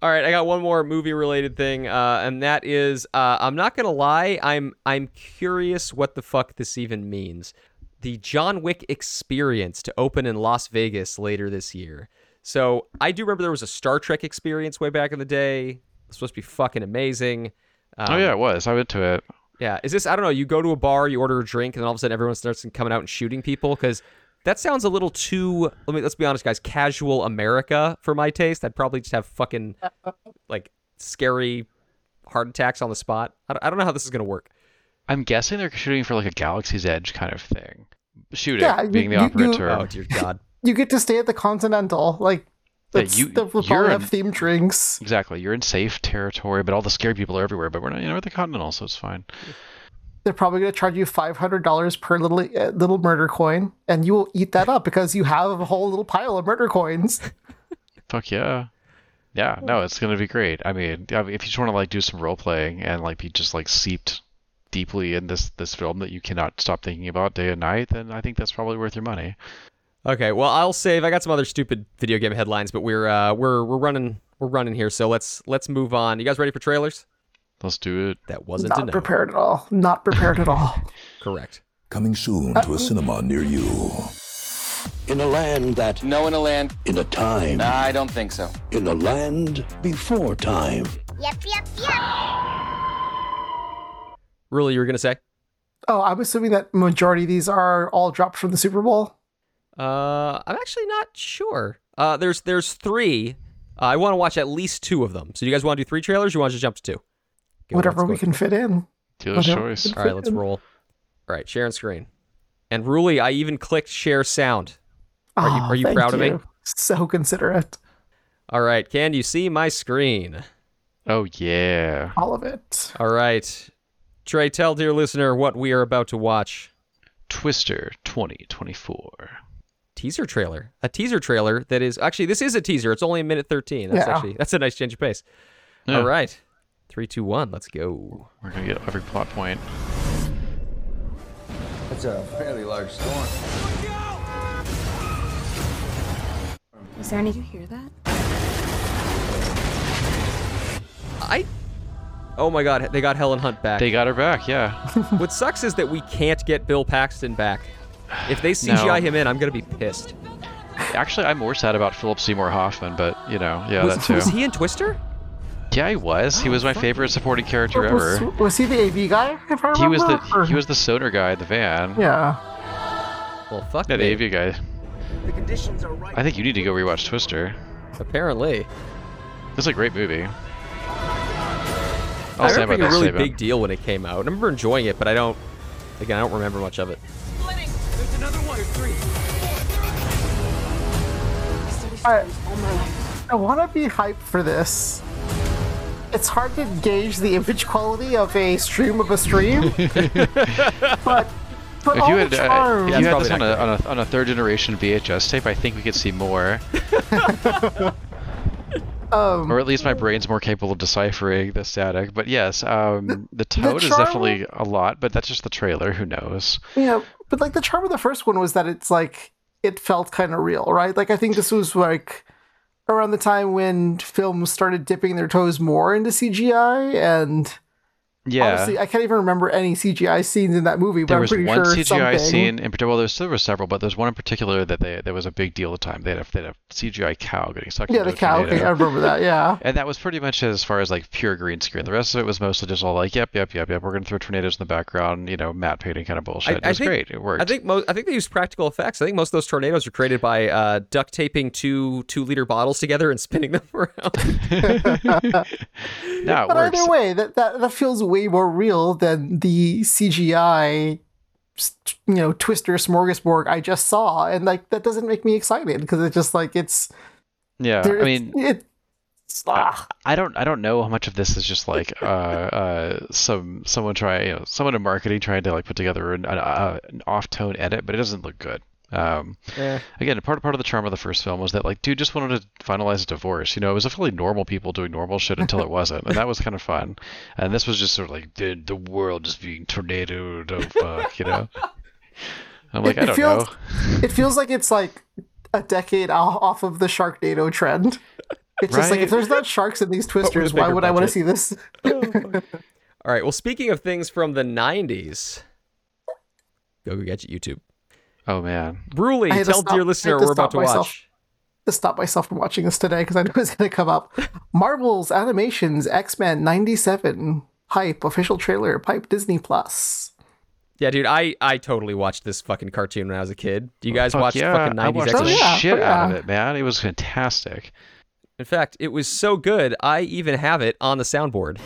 [SPEAKER 2] All right, I got one more movie related thing, uh, and that is uh, I'm not gonna lie, I'm I'm curious what the fuck this even means. The John Wick experience to open in Las Vegas later this year. So I do remember there was a Star Trek experience way back in the day. It's supposed to be fucking amazing. Um,
[SPEAKER 1] oh yeah, it was. I went to it.
[SPEAKER 2] yeah. Is this? I don't know. You go to a bar, you order a drink, and then all of a sudden everyone starts coming out and shooting people because that sounds a little too. Let me let's be honest, guys. Casual America for my taste. I'd probably just have fucking like scary heart attacks on the spot. I don't, I don't know how this is gonna work.
[SPEAKER 1] I'm guessing they're shooting for like a Galaxy's Edge kind of thing. Shooting,
[SPEAKER 3] Yeah, you-
[SPEAKER 1] being the
[SPEAKER 3] you-
[SPEAKER 1] operative
[SPEAKER 3] you-
[SPEAKER 2] Oh dear God.
[SPEAKER 3] You get to stay at the Continental, like
[SPEAKER 1] Yeah,
[SPEAKER 3] that's,
[SPEAKER 1] you-
[SPEAKER 3] they'll
[SPEAKER 1] you're
[SPEAKER 3] probably
[SPEAKER 1] in-
[SPEAKER 3] have themed drinks.
[SPEAKER 1] Exactly. You're in safe territory, but all the scary people are everywhere. But we're not, you know, we're at the Continental, so it's fine.
[SPEAKER 3] They're probably going to charge you five hundred dollars per little uh, little murder coin, and you will eat that up because you have a whole little pile of murder coins.
[SPEAKER 1] Fuck yeah. Yeah, no, it's gonna be great. I mean, I mean, if you just want to like do some role playing and like be just like seeped deeply in this this film that you cannot stop thinking about day and night, then I think that's probably worth your money.
[SPEAKER 2] Okay, well I'll save. I got some other stupid video game headlines, but we're uh we're we're running we're running here, so let's let's move on. You guys ready for trailers?
[SPEAKER 1] Let's do it.
[SPEAKER 2] That wasn't
[SPEAKER 3] Not
[SPEAKER 2] enough.
[SPEAKER 3] prepared at all. Not prepared at all.
[SPEAKER 2] Correct.
[SPEAKER 8] Coming soon to a cinema near you. In a land that,
[SPEAKER 9] No in a land.
[SPEAKER 8] in a time,
[SPEAKER 9] I don't think so.
[SPEAKER 8] in a land before time.
[SPEAKER 6] Yep, yep, yep.
[SPEAKER 2] Really, you were gonna say?
[SPEAKER 3] Oh, I'm assuming that majority of these are all dropped from the Super Bowl.
[SPEAKER 2] Uh, I'm actually not sure. Uh, there's there's three. Uh, I want to watch at least two of them. So do you guys want to do three trailers? or You want to just jump to two? Go,
[SPEAKER 3] Whatever we can fit in.
[SPEAKER 1] Dealer's
[SPEAKER 3] Whatever.
[SPEAKER 1] choice.
[SPEAKER 2] All right, let's roll. All right, sharing screen. And Ruli, I even clicked share sound. Are you-
[SPEAKER 3] Aw,
[SPEAKER 2] are you
[SPEAKER 3] thank
[SPEAKER 2] proud of me?
[SPEAKER 3] So considerate.
[SPEAKER 2] All right, can you see my screen?
[SPEAKER 1] Oh yeah.
[SPEAKER 3] All of it.
[SPEAKER 2] All right. Trey, tell dear listener what we are about to watch.
[SPEAKER 1] Twister 2024.
[SPEAKER 2] Teaser trailer. A teaser trailer that is actually this is a teaser. It's only a minute 13. That's
[SPEAKER 3] Yeah.
[SPEAKER 2] actually that's a nice change of pace.
[SPEAKER 1] Yeah.
[SPEAKER 2] All right. Three, two, one, let's go.
[SPEAKER 1] We're gonna get every plot point.
[SPEAKER 9] That's a fairly large storm.
[SPEAKER 10] Was there any? Did you hear that?
[SPEAKER 2] I Oh my god, they got Helen Hunt back.
[SPEAKER 1] They got her back, yeah.
[SPEAKER 2] what sucks is that we can't get Bill Paxton back. If they CGI
[SPEAKER 1] No.
[SPEAKER 2] him in, I'm gonna be pissed.
[SPEAKER 1] Actually, I'm more sad about Philip Seymour Hoffman, but you know, yeah,
[SPEAKER 2] was,
[SPEAKER 1] that too.
[SPEAKER 2] was he in Twister?
[SPEAKER 1] Yeah, he was. He was my favorite supporting character
[SPEAKER 3] Was,
[SPEAKER 1] ever.
[SPEAKER 3] was he the AV guy? If I remember,
[SPEAKER 1] He was the
[SPEAKER 3] Or-
[SPEAKER 1] he was the sonar guy in the van.
[SPEAKER 3] Yeah.
[SPEAKER 2] Well, fuck
[SPEAKER 1] that
[SPEAKER 2] me.
[SPEAKER 1] AV guy.
[SPEAKER 7] The conditions are right.
[SPEAKER 1] I think you need to go rewatch Twister.
[SPEAKER 2] Apparently.
[SPEAKER 1] It's a great movie.
[SPEAKER 2] I
[SPEAKER 1] I'll say
[SPEAKER 2] remember being a really
[SPEAKER 1] statement.
[SPEAKER 2] big deal when it came out. I remember enjoying it, but I don't. Again, I don't remember much of it.
[SPEAKER 7] There's another one. There's three.
[SPEAKER 3] I, I want to be hyped for this. It's hard to gauge the image quality of a stream of a stream, but but
[SPEAKER 1] If
[SPEAKER 3] all
[SPEAKER 1] you
[SPEAKER 3] the
[SPEAKER 1] had, uh,
[SPEAKER 3] charm.
[SPEAKER 1] if you had this on a, on, a, on a third generation VHS tape, I think we could see more.
[SPEAKER 3] Um,
[SPEAKER 1] or at least my brain's more capable of deciphering the static. But yes, um, the toad is
[SPEAKER 3] charm-
[SPEAKER 1] definitely a lot, but that's just the trailer. Who knows?
[SPEAKER 3] Yeah, but like the charm of the first one was that it's like it felt kind of real, right? Like I think this was like around the time when films started dipping their toes more into CGI, and
[SPEAKER 1] Yeah.
[SPEAKER 3] honestly, I can't even remember any CGI scenes in that movie. But
[SPEAKER 1] there
[SPEAKER 3] I'm
[SPEAKER 1] was
[SPEAKER 3] pretty
[SPEAKER 1] one
[SPEAKER 3] sure
[SPEAKER 1] CGI
[SPEAKER 3] something.
[SPEAKER 1] scene in particular. Well, there was, there were several, but there's one in particular that they that was a big deal at the time. They had a, they had a CGI cow getting sucked
[SPEAKER 3] Yeah,
[SPEAKER 1] into
[SPEAKER 3] the
[SPEAKER 1] a
[SPEAKER 3] cow.
[SPEAKER 1] tornado.
[SPEAKER 3] thing, I remember that. Yeah.
[SPEAKER 1] And that was pretty much as far as like pure green screen. The rest of it was mostly just all like, yep, yep, yep, yep. We're gonna throw tornadoes in the background, you know, matte painting kind of bullshit. it was
[SPEAKER 2] think,
[SPEAKER 1] great. It worked.
[SPEAKER 2] I think most. I think they used practical effects. I think most of those tornadoes were created by uh, duct taping two two liter bottles together and spinning them around.
[SPEAKER 1] no, it
[SPEAKER 3] But
[SPEAKER 1] works.
[SPEAKER 3] either way, that, that that feels way more real than the CGI, you know, Twister smorgasbord I just saw, and like that doesn't make me excited because it's just like it's.
[SPEAKER 1] Yeah,
[SPEAKER 3] there-
[SPEAKER 1] I mean,
[SPEAKER 3] it's, it's ah.
[SPEAKER 1] I don't I don't know how much of this is just like uh, uh, some someone try you know someone in marketing trying to like put together an, uh, an off tone edit, but it doesn't look good. Um,
[SPEAKER 2] Eh.
[SPEAKER 1] Again, part part of the charm of the first film was that like dude just wanted to finalize a divorce. You know, it was a fully normal people doing normal shit until it wasn't, and that was kind of fun. And this was just sort of like the the world just being tornadoed. Oh fuck, you know. I'm like
[SPEAKER 3] It-
[SPEAKER 1] I don't
[SPEAKER 3] feels-
[SPEAKER 1] know.
[SPEAKER 3] it feels like it's like a decade off off of the Sharknado trend. It's just like if there's not sharks in these twisters, why
[SPEAKER 2] bigger
[SPEAKER 3] would I want to see this?
[SPEAKER 2] All right. Well, speaking of things from the '90s, go go get YouTube.
[SPEAKER 1] Oh man.
[SPEAKER 2] Ruli,
[SPEAKER 3] I to
[SPEAKER 2] tell
[SPEAKER 3] stop-
[SPEAKER 2] dear listener
[SPEAKER 3] to
[SPEAKER 2] we're about to
[SPEAKER 3] myself.
[SPEAKER 2] watch.
[SPEAKER 3] to stop myself from watching this today because I knew it was going to come up. Marvel's Animations X Men '97 hype official trailer pipe Disney Plus.
[SPEAKER 2] Yeah, dude, I I totally watched this fucking cartoon when I was a kid. Do you oh, guys
[SPEAKER 1] Fuck
[SPEAKER 2] watch
[SPEAKER 1] yeah,
[SPEAKER 2] fucking
[SPEAKER 1] I
[SPEAKER 2] '90s
[SPEAKER 1] watched
[SPEAKER 2] X
[SPEAKER 1] the
[SPEAKER 2] Men?
[SPEAKER 3] Oh, yeah,
[SPEAKER 1] shit
[SPEAKER 3] oh,
[SPEAKER 1] out of it, man. It was fantastic.
[SPEAKER 2] In fact, it was so good, I even have it on the soundboard.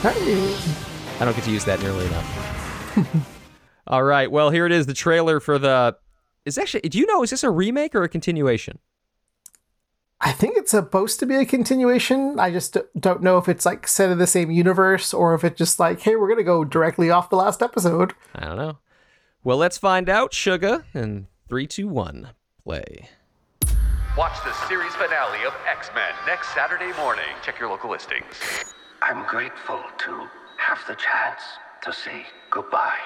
[SPEAKER 3] Hey.
[SPEAKER 2] I don't get to use that nearly enough. All right, well, here it is the trailer for the. Is actually, do you know, is this a remake or a continuation?
[SPEAKER 3] I think it's supposed to be a continuation. I just don't know if it's like set in the same universe or if it's just like, hey, we're going to go directly off the last episode.
[SPEAKER 2] I don't know. Well, let's find out, Sugar. In three, two, one, play.
[SPEAKER 11] Watch the series finale of X Men next Saturday morning. Check your local listings.
[SPEAKER 12] I'm grateful to have the chance to say goodbye.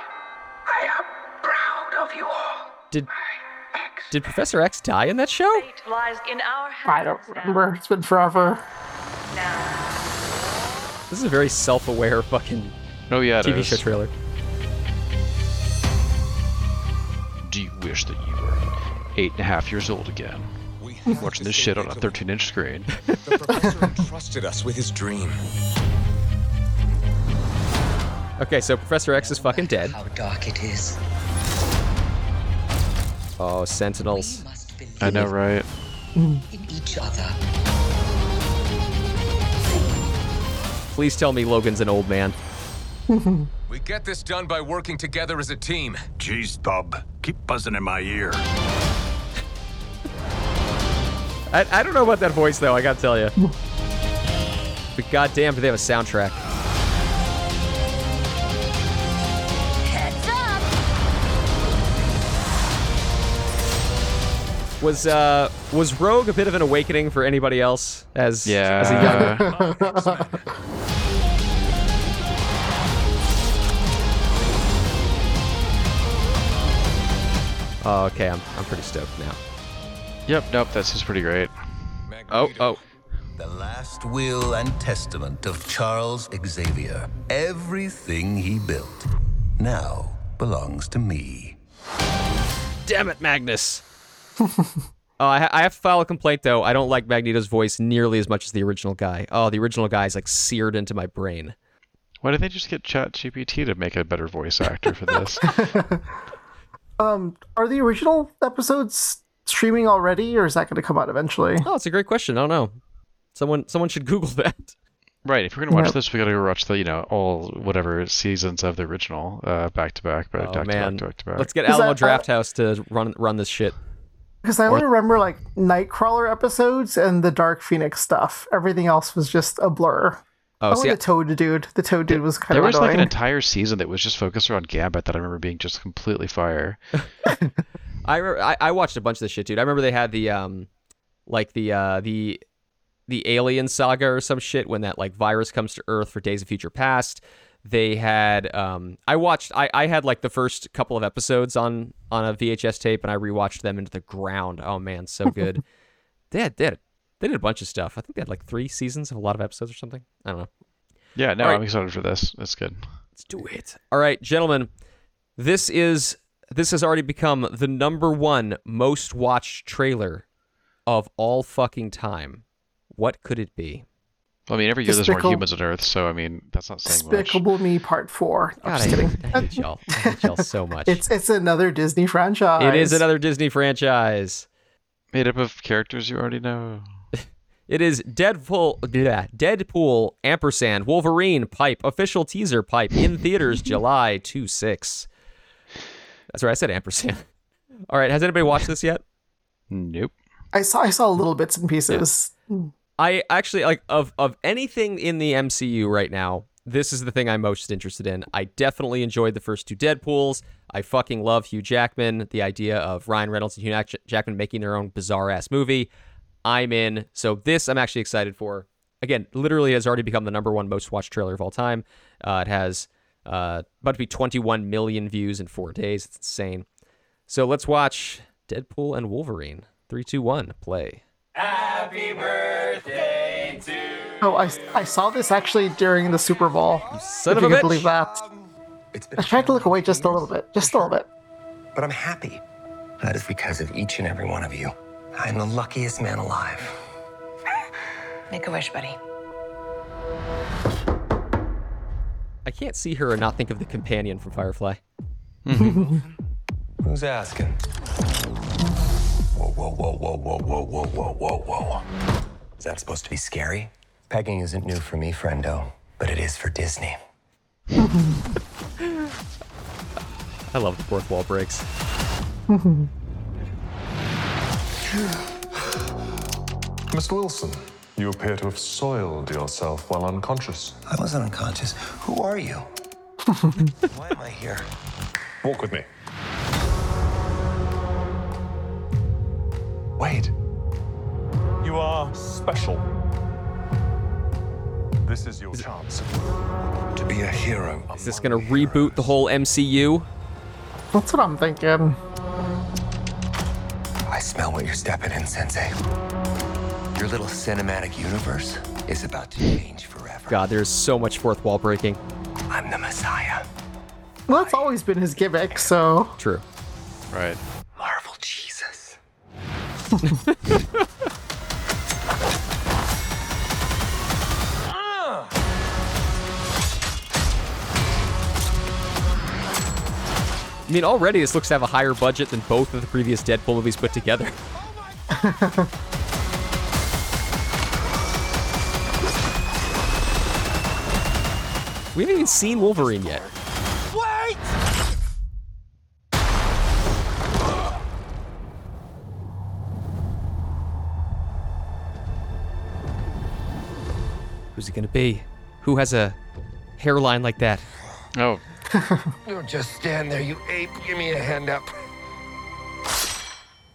[SPEAKER 12] I am proud of you all.
[SPEAKER 2] Did did Professor X die in that show?
[SPEAKER 13] lies in our
[SPEAKER 3] I don't remember. It's been forever.
[SPEAKER 2] This is a very self-aware fucking
[SPEAKER 1] Oh yeah,
[SPEAKER 2] TV
[SPEAKER 1] is.
[SPEAKER 2] show trailer.
[SPEAKER 1] Do you wish that you were eight and a half years old again? Watching this shit on a 13 inch screen.
[SPEAKER 14] The professor entrusted us with his dream.
[SPEAKER 2] Okay, so Professor X is fucking dead.
[SPEAKER 15] How dark it is.
[SPEAKER 2] Oh, Sentinels.
[SPEAKER 1] I know, right?
[SPEAKER 15] In each other.
[SPEAKER 2] Please tell me Logan's an old man.
[SPEAKER 14] We get this done by working together as a team.
[SPEAKER 4] Jeez, Bob. Keep buzzing in my ear.
[SPEAKER 2] I, I don't know about that voice though. I gotta tell you. But goddamn, do they have a soundtrack? Was uh was Rogue a bit of an awakening for anybody else as
[SPEAKER 1] Yeah.
[SPEAKER 2] as a young Oh, okay, I'm I'm pretty stoked now.
[SPEAKER 1] Yep, nope, that's just pretty great.
[SPEAKER 2] Oh, oh.
[SPEAKER 16] The last will and testament of Charles Xavier. Everything he built now belongs to me.
[SPEAKER 2] Damn it, Magnus. Oh, I, ha- I have to file a complaint though. I don't like Magneto's voice nearly as much as the original guy. Oh, the original guy is like seared into my brain.
[SPEAKER 1] Why did they just get Chat GPT to make a better voice actor for this?
[SPEAKER 3] Um, are the original episodes streaming already, or is that going to come out eventually?
[SPEAKER 2] Oh, it's a great question. I don't know. Someone someone should Google that.
[SPEAKER 1] right. If we're gonna watch
[SPEAKER 3] Yep.
[SPEAKER 1] this, we gotta go watch the you know all whatever seasons of the original uh, back to back, but
[SPEAKER 2] Oh
[SPEAKER 1] back to back to back to back.
[SPEAKER 2] let's get Alamo
[SPEAKER 3] that-
[SPEAKER 2] Drafthouse to run run this shit.
[SPEAKER 3] Because I only remember like Nightcrawler episodes and the Dark Phoenix stuff. Everything else was just a blur.
[SPEAKER 2] Oh,
[SPEAKER 3] Oh,
[SPEAKER 2] see,
[SPEAKER 3] the Toad dude. The Toad dude was kind
[SPEAKER 1] There
[SPEAKER 3] of There
[SPEAKER 1] was like an entire season that was just focused around Gambit that I remember being just completely fire.
[SPEAKER 2] I, re- I I watched a bunch of this shit, dude. I remember they had the um, like the uh the the alien saga or some shit when that like virus comes to Earth for Days of Future Past. They had um, I watched I I had like the first couple of episodes on on a VHS tape and I rewatched them into the ground. Oh man, so good. they had they had, they did a bunch of stuff. I think they had like three seasons of a lot of episodes or something. I don't know.
[SPEAKER 1] Yeah, no,
[SPEAKER 2] right.
[SPEAKER 1] I'm excited for this. It's good.
[SPEAKER 2] Let's do it. All right, gentlemen. This is this has already become the number one most watched trailer of all fucking time. What could it be?
[SPEAKER 1] Well, I mean, every year there's more humans on Earth, so I mean, that's not saying much.
[SPEAKER 3] Despicable Me Part Four. I'm
[SPEAKER 2] God,
[SPEAKER 3] just
[SPEAKER 2] I,
[SPEAKER 3] kidding.
[SPEAKER 2] I hate y'all. I hate y'all so much.
[SPEAKER 3] It's it's another Disney franchise.
[SPEAKER 2] it is another Disney franchise.
[SPEAKER 1] Made up of characters you already know.
[SPEAKER 2] It is Deadpool, bleh, Deadpool, ampersand, Wolverine, pipe, official teaser pipe in theaters July 2 6. That's right, I said ampersand. All right, has anybody watched this yet?
[SPEAKER 1] Nope.
[SPEAKER 3] I saw I saw little bits and pieces. Hmm.
[SPEAKER 2] I actually like of of anything in the MCU right now. This is the thing I'm most interested in. I definitely enjoyed the first two Deadpool's. I fucking love Hugh Jackman. The idea of Ryan Reynolds and Hugh Jackman making their own bizarre ass movie. I'm in. So this I'm actually excited for. Again, literally has already become the number one most watched trailer of all time. Uh, it has uh, about to be 21 million views in four days. It's insane. So let's watch Deadpool and Wolverine. Three, two, one, play.
[SPEAKER 3] Oh, I, I saw this actually during the Super Bowl.
[SPEAKER 2] son
[SPEAKER 3] if
[SPEAKER 2] of
[SPEAKER 3] you
[SPEAKER 2] a
[SPEAKER 3] can
[SPEAKER 2] bitch.
[SPEAKER 3] believe that.
[SPEAKER 9] Um, it's
[SPEAKER 3] I tried to look away just a little bit, just a little bit.
[SPEAKER 9] But I'm happy. That is because of each and every one of you. I'm the luckiest man alive.
[SPEAKER 10] Make a wish, buddy.
[SPEAKER 2] I can't see her and not think of the companion from Firefly.
[SPEAKER 9] Who's asking? Whoa, whoa, whoa, whoa, whoa, whoa, whoa, whoa, whoa, whoa. Is that supposed to be scary? Pegging isn't new for me, friendo, but it is for Disney.
[SPEAKER 2] I love the fourth wall breaks.
[SPEAKER 17] Mr. Wilson, you appear to have soiled yourself while unconscious.
[SPEAKER 9] I wasn't unconscious. Who are you? Why am I here?
[SPEAKER 17] Walk with me. Are special. This is your chance to be a hero.
[SPEAKER 2] Is this gonna reboot the whole MCU?
[SPEAKER 3] That's what I'm thinking.
[SPEAKER 9] I smell what you're stepping in, Sensei. Your little cinematic universe is about to change forever.
[SPEAKER 2] God, there's so much fourth wall breaking.
[SPEAKER 9] I'm the Messiah.
[SPEAKER 3] Well, that's always been his gimmick, so.
[SPEAKER 2] True.
[SPEAKER 1] Right.
[SPEAKER 9] Marvel Jesus.
[SPEAKER 2] I mean, already this looks to have a higher budget than both of the previous Deadpool movies put together. we haven't even seen Wolverine yet.
[SPEAKER 7] Wait!
[SPEAKER 2] Who's it gonna be? Who has a hairline like that?
[SPEAKER 1] Oh,
[SPEAKER 9] Don't just stand there, you ape. Give me a hand up.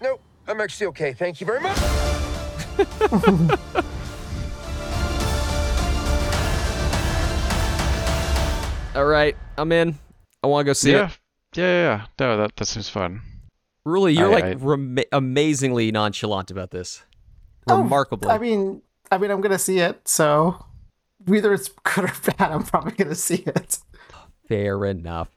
[SPEAKER 9] Nope, I'm actually okay. Thank you very much.
[SPEAKER 2] All right, I'm in. I want to go see
[SPEAKER 1] yeah.
[SPEAKER 2] it.
[SPEAKER 1] Yeah, yeah, yeah. No, that, that seems fun.
[SPEAKER 2] Really, you're
[SPEAKER 1] I-
[SPEAKER 2] like
[SPEAKER 1] I-
[SPEAKER 2] rema- amazingly nonchalant about this.
[SPEAKER 3] Oh,
[SPEAKER 2] Remarkably.
[SPEAKER 3] I mean, I mean, I'm gonna see it, so whether it's good or bad, I'm probably gonna see it.
[SPEAKER 2] Fair enough.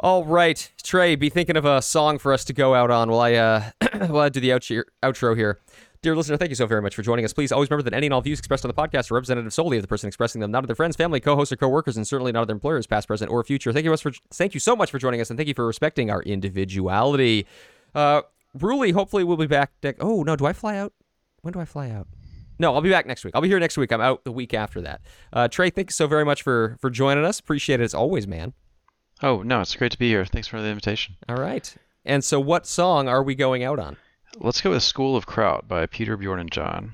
[SPEAKER 2] All right, Trey, be thinking of a song for us to go out on while I uh while I do the outro here. Dear listener, thank you so very much for joining us. Please always remember that any and all views expressed on the podcast are representative solely of the person expressing them, not of their friends, family, co-hosts, or co-workers, and certainly not of their employers, past, present, or future. Thank you for thank you so much for joining us, and thank you for respecting our individuality. Uh, Ruli, hopefully we'll be back. Oh no, do I fly out? When do I fly out? No, I'll be back next week. I'll be here next week. I'm out the week after that. Uh, Trey, thank you so very much for for joining us. Appreciate it as always, man.
[SPEAKER 1] Oh no, it's great to be here. Thanks for the invitation.
[SPEAKER 2] All right. And so, what song are we going out on?
[SPEAKER 1] Let's go with "School of Kraut" by Peter Bjorn and John.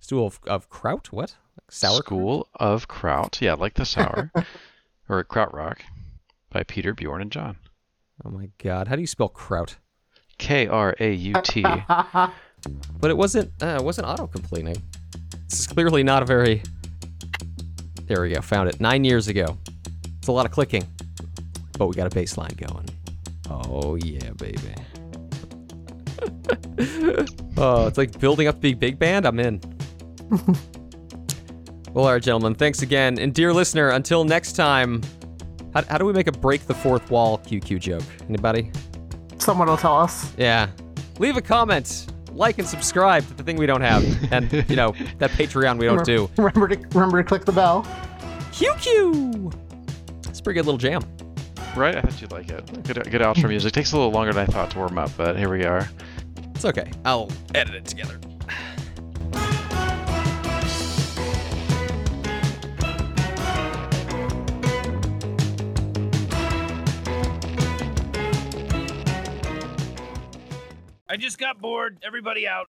[SPEAKER 2] School of, of Kraut? What? Like sour
[SPEAKER 1] School of Kraut. Yeah, like the sour. or Krautrock by Peter Bjorn and John.
[SPEAKER 2] Oh my God! How do you spell kraut?
[SPEAKER 1] K R A U T.
[SPEAKER 2] But it wasn't. Uh, it wasn't auto completing. This is clearly not a very. There we go. Found it nine years ago. It's a lot of clicking, but we got a bass line going. Oh yeah, baby. oh, it's like building up the big band. I'm in. well, all right, gentlemen. Thanks again, and dear listener. Until next time. How, how do we make a break the fourth wall QQ joke? Anybody?
[SPEAKER 3] Someone will tell us.
[SPEAKER 2] Yeah. Leave a comment, like and subscribe to the thing we don't have, and you know that Patreon we don't do.
[SPEAKER 3] Remember to remember to click the bell.
[SPEAKER 2] QQ. It's a pretty good little jam.
[SPEAKER 1] Right? I thought you'd like it. Good, good outro music. It takes a little longer than I thought to warm up, but here we are.
[SPEAKER 2] It's okay. I'll edit it together.
[SPEAKER 7] I just got bored. Everybody out.